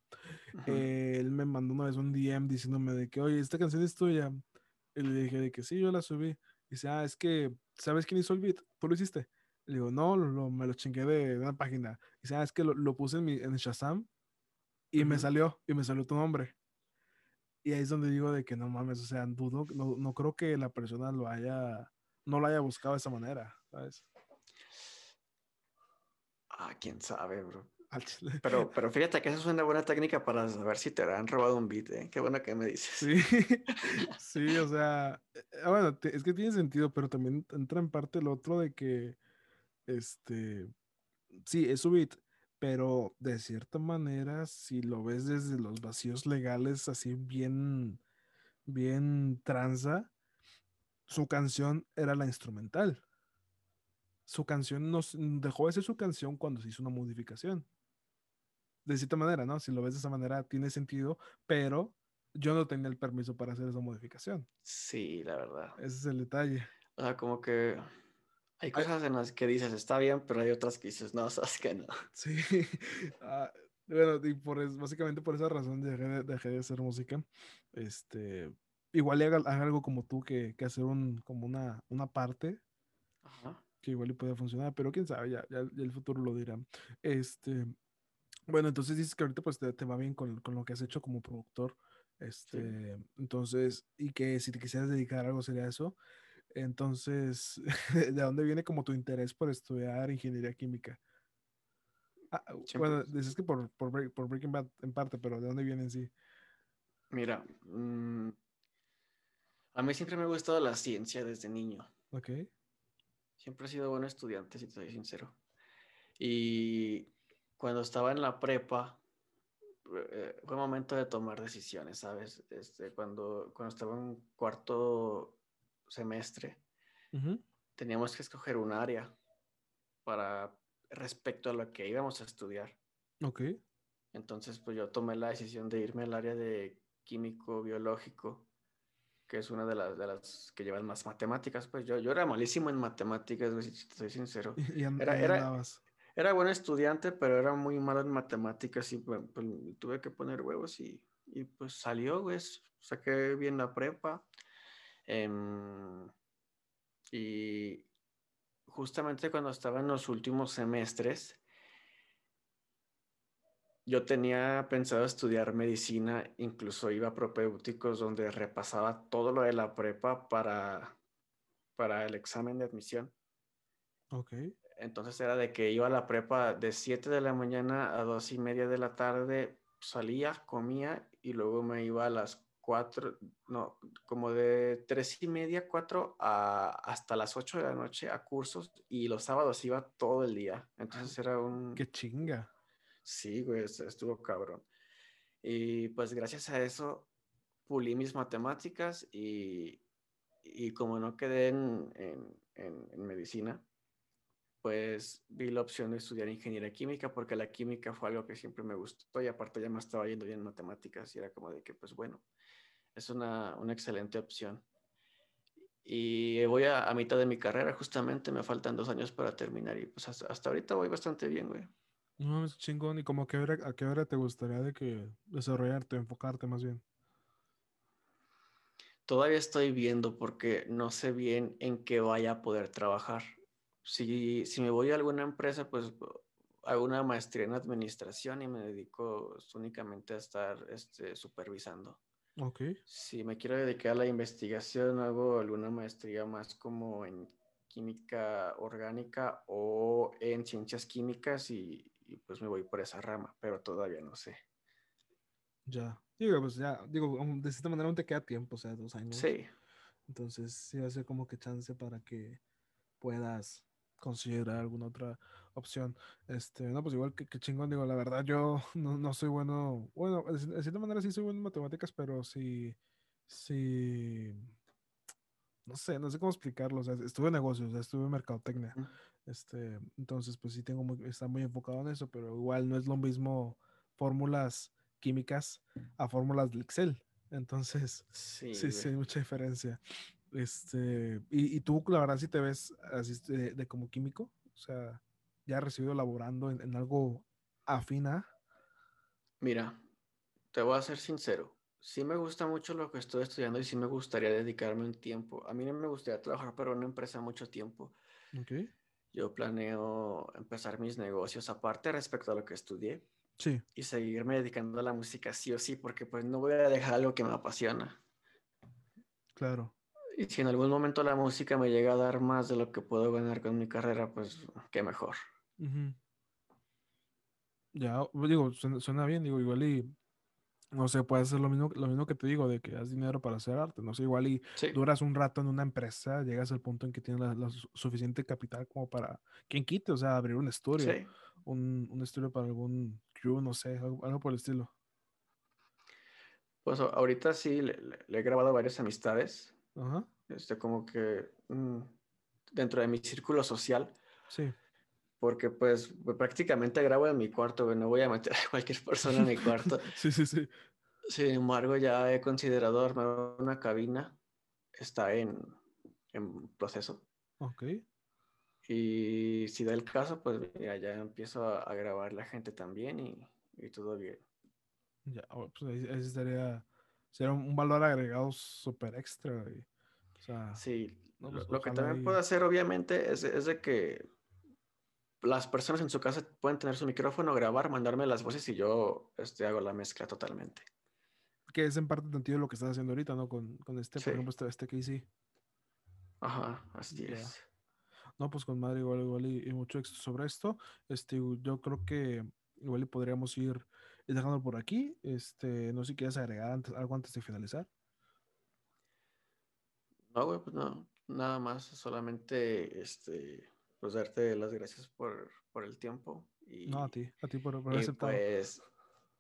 él me mandó una vez un DM diciéndome de que, oye, esta canción es tuya. Y le dije de que sí, yo la subí. Y dice, ah, es que, ¿sabes quién hizo el beat? ¿Tú lo hiciste? Le digo, no, lo, me lo chingué de, una página. Y sabes que lo, lo, puse en, mi, en Shazam y me salió, y me salió tu nombre. Y ahí es donde digo de que no mames, o sea, dudo, no, no creo que la persona lo haya, no lo haya buscado de esa manera, ¿sabes? Ah, quién sabe, bro. Pero, pero fíjate que esa es una buena técnica para saber si te han robado un beat, ¿eh? Qué bueno que me dices. Sí, sí, o sea, eh, bueno, es que tiene sentido, pero también entra en parte el otro de que este, sí, es su beat, pero de cierta manera, si lo ves desde los vacíos legales, así bien, bien tranza, su canción era la instrumental. Su canción nos dejó de ser su canción cuando se hizo una modificación. De cierta manera, ¿no? Si lo ves de esa manera, tiene sentido, pero yo no tenía el permiso para hacer esa modificación. Sí, la verdad. Ese es el detalle. O sea, como que hay cosas en las que dices está bien, pero hay otras que dices no, sabes que no. Sí, ah, bueno, y por básicamente por esa razón dejé de, dejé de hacer música. Este, igual haga, algo como tú que, que, hacer un, como una, una parte Ajá. que igual puede funcionar, pero quién sabe, ya, ya, el futuro lo dirá. Este, bueno, entonces dices que ahorita pues te, te va bien con, con, lo que has hecho como productor. Este, sí. entonces, y que si te quisieras dedicar a algo sería eso. Entonces, ¿de dónde viene como tu interés por estudiar ingeniería química? Ah, bueno, dices que por, por, por, Breaking Bad en parte, pero ¿de dónde viene en sí? Mira, mmm, a mí siempre me ha gustado la ciencia desde niño. Ok. Siempre he sido buen estudiante, si te soy sincero. Y cuando estaba en la prepa, eh, fue momento de tomar decisiones, ¿sabes? Este, cuando, cuando estaba en cuarto semestre, teníamos que escoger un área para respecto a lo que íbamos a estudiar. Ok. Entonces, pues yo tomé la decisión de irme al área de químico biológico, que es una de las, de las que llevan más matemáticas. Pues yo, yo era malísimo en matemáticas, si te soy sincero. Y, era, era, era, buen estudiante, pero era muy malo en matemáticas y pues, pues, tuve que poner huevos y, y pues salió, güey. Saqué bien la prepa. Em, y justamente cuando estaba en los últimos semestres, yo tenía pensado estudiar medicina, incluso iba a propéuticos donde repasaba todo lo de la prepa para, para el examen de admisión. Ok. Entonces era de que iba a la prepa de 7 de la mañana a 2 y media de la tarde, salía, comía y luego me iba a las 4, no, como de 3 y media, 4 a, hasta las 8 de la noche a cursos y los sábados iba todo el día. Entonces era un... Qué chinga. Sí, güey, estuvo cabrón. Y pues gracias a eso pulí mis matemáticas y, y como no quedé en, en, en, medicina, pues vi la opción de estudiar ingeniería química porque la química fue algo que siempre me gustó y aparte ya me estaba yendo bien en matemáticas y era como de que pues bueno, es una, una excelente opción. Y voy a, a, mitad de mi carrera, justamente me faltan dos años para terminar y pues hasta, hasta ahorita voy bastante bien, güey. No, es chingón. ¿Y como qué hora, a qué hora te gustaría de que desarrollarte, enfocarte más bien? Todavía estoy viendo porque no sé bien en qué vaya a poder trabajar. Si, si me voy a alguna empresa, pues hago una maestría en administración y me dedico únicamente a estar este, supervisando. Ok. Si me quiero dedicar a la investigación, hago alguna maestría más como en química orgánica o en ciencias químicas y, y pues me voy por esa rama, pero todavía no sé. Ya, digo, pues ya, digo, de cierta manera aún te queda tiempo, o sea, dos años. Sí. Entonces, sí va a ser como que chance para que puedas considerar alguna otra opción. Este, no, pues igual que, que chingón, digo, la verdad, yo no, no, soy bueno, bueno, de cierta manera sí soy bueno en matemáticas, pero sí, sí, no sé, no sé cómo explicarlo, o sea, estuve en negocios, o sea, estuve en mercadotecnia. Este, entonces, pues sí tengo muy, está muy enfocado en eso, pero igual no es lo mismo fórmulas químicas a fórmulas de Excel. Entonces, sí, sí, hay mucha diferencia. Este, y, y, tú, la verdad, si te ves así de, como químico, o sea, ya has recibido laborando en, en algo afina. Mira, te voy a ser sincero. Sí me gusta mucho lo que estoy estudiando y sí me gustaría dedicarme un tiempo. A mí no me gustaría trabajar para una empresa mucho tiempo. Okay yo planeo empezar mis negocios aparte respecto a lo que estudié. Sí. Y seguirme dedicando a la música sí o sí, porque pues no voy a dejar algo que me apasiona. Claro. Y si en algún momento la música me llega a dar más de lo que puedo ganar con mi carrera, pues qué mejor. Ya, digo, suena, suena, bien, digo, igual y no sé, puede ser lo mismo, lo mismo que te digo, de que has dinero para hacer arte, no sé, igual y duras un rato en una empresa, llegas al punto en que tienes la, suficiente capital como para, quien quite, o sea, abrir un estudio, un, un, estudio para algún crew, no sé, algo, por el estilo. Pues ahorita sí, le, he grabado varias amistades, Este, como que mm, dentro de mi círculo social. Sí porque pues, pues, prácticamente grabo en mi cuarto, no voy a meter a cualquier persona en mi cuarto. sí, sí, sí. Sin embargo, ya he considerado armar una cabina, está en, en proceso. Ok. Y si da el caso, pues ya, ya empiezo a, grabar la gente también y, y todo bien. Ya, oh, pues ahí, ahí estaría, sería un valor agregado súper extra. o sea, sí, pues, lo, que también puedo hacer obviamente es, es de que las personas en su casa pueden tener su micrófono, grabar, mandarme las voces y yo este, hago la mezcla totalmente. Que es en parte sentido lo que estás haciendo ahorita, ¿no? Con, con este, por ejemplo, este, este. Ajá, así es. No, pues con madre igual, igual y, mucho éxito sobre esto. Este, yo creo que igual y podríamos ir dejando por aquí. Este, no sé si quieres agregar antes, algo antes de finalizar. No, güey, pues no, nada más, solamente este pues darte las gracias por, por el tiempo. Y, no, a ti, a ti por, por aceptar. Pues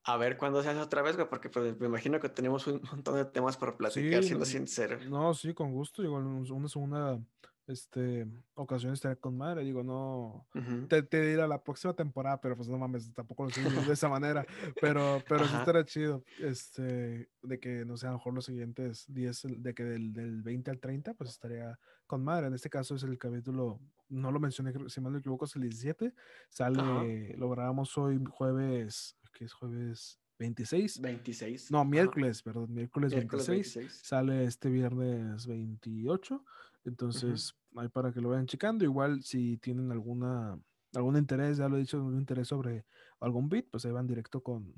a ver cuándo se hace otra vez, güey, porque pues me imagino que tenemos un montón de temas para platicar, siendo sincero. No, sí, con gusto. Igual una segunda este, ocasión estaré con madre. Digo, no, te, te diré la próxima temporada, pero pues no mames, tampoco lo estoy de esa manera. Pero, pero sí estará chido, este, de que, no sé, a lo mejor los siguientes 10, de que del, del 20 al 30, pues estaría con madre. En este caso es el capítulo, no lo mencioné, si mal no me equivoco, es el 17. Sale, lo grabamos hoy jueves, que es jueves 26. 26. No, miércoles, perdón, miércoles, 26, Sale este viernes 28. Entonces, ahí para que lo vayan checando. Igual, si tienen alguna algún interés, ya lo he dicho, algún interés sobre algún beat, pues ahí van directo con,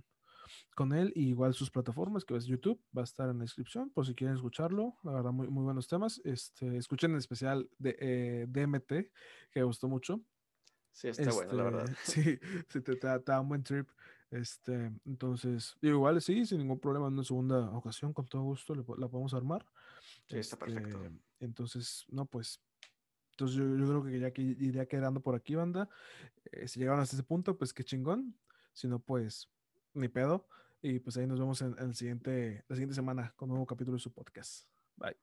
con él. Y igual sus plataformas, que es YouTube, va a estar en la descripción, por si quieren escucharlo. La verdad, muy, muy buenos temas. Este, escuchen en especial de eh, DMT, que me gustó mucho. Sí, está bueno, la verdad. Sí, sí te, da un buen trip. Este, entonces, igual sí, sin ningún problema, en una segunda ocasión, con todo gusto, la podemos armar. Sí, está perfecto. Este, entonces, no, pues, entonces yo, creo que ya que iría quedando por aquí, banda. Eh, si llegaron hasta ese punto, pues qué chingón. Si no, pues, ni pedo. Y pues ahí nos vemos en, el siguiente, la siguiente semana con un nuevo capítulo de su podcast. Bye.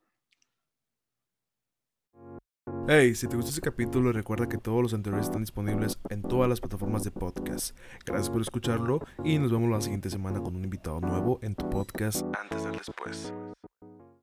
Hey, si te gustó este capítulo, recuerda que todos los anteriores están disponibles en todas las plataformas de podcast. Gracias por escucharlo y nos vemos la siguiente semana con un invitado nuevo en tu podcast antes del después.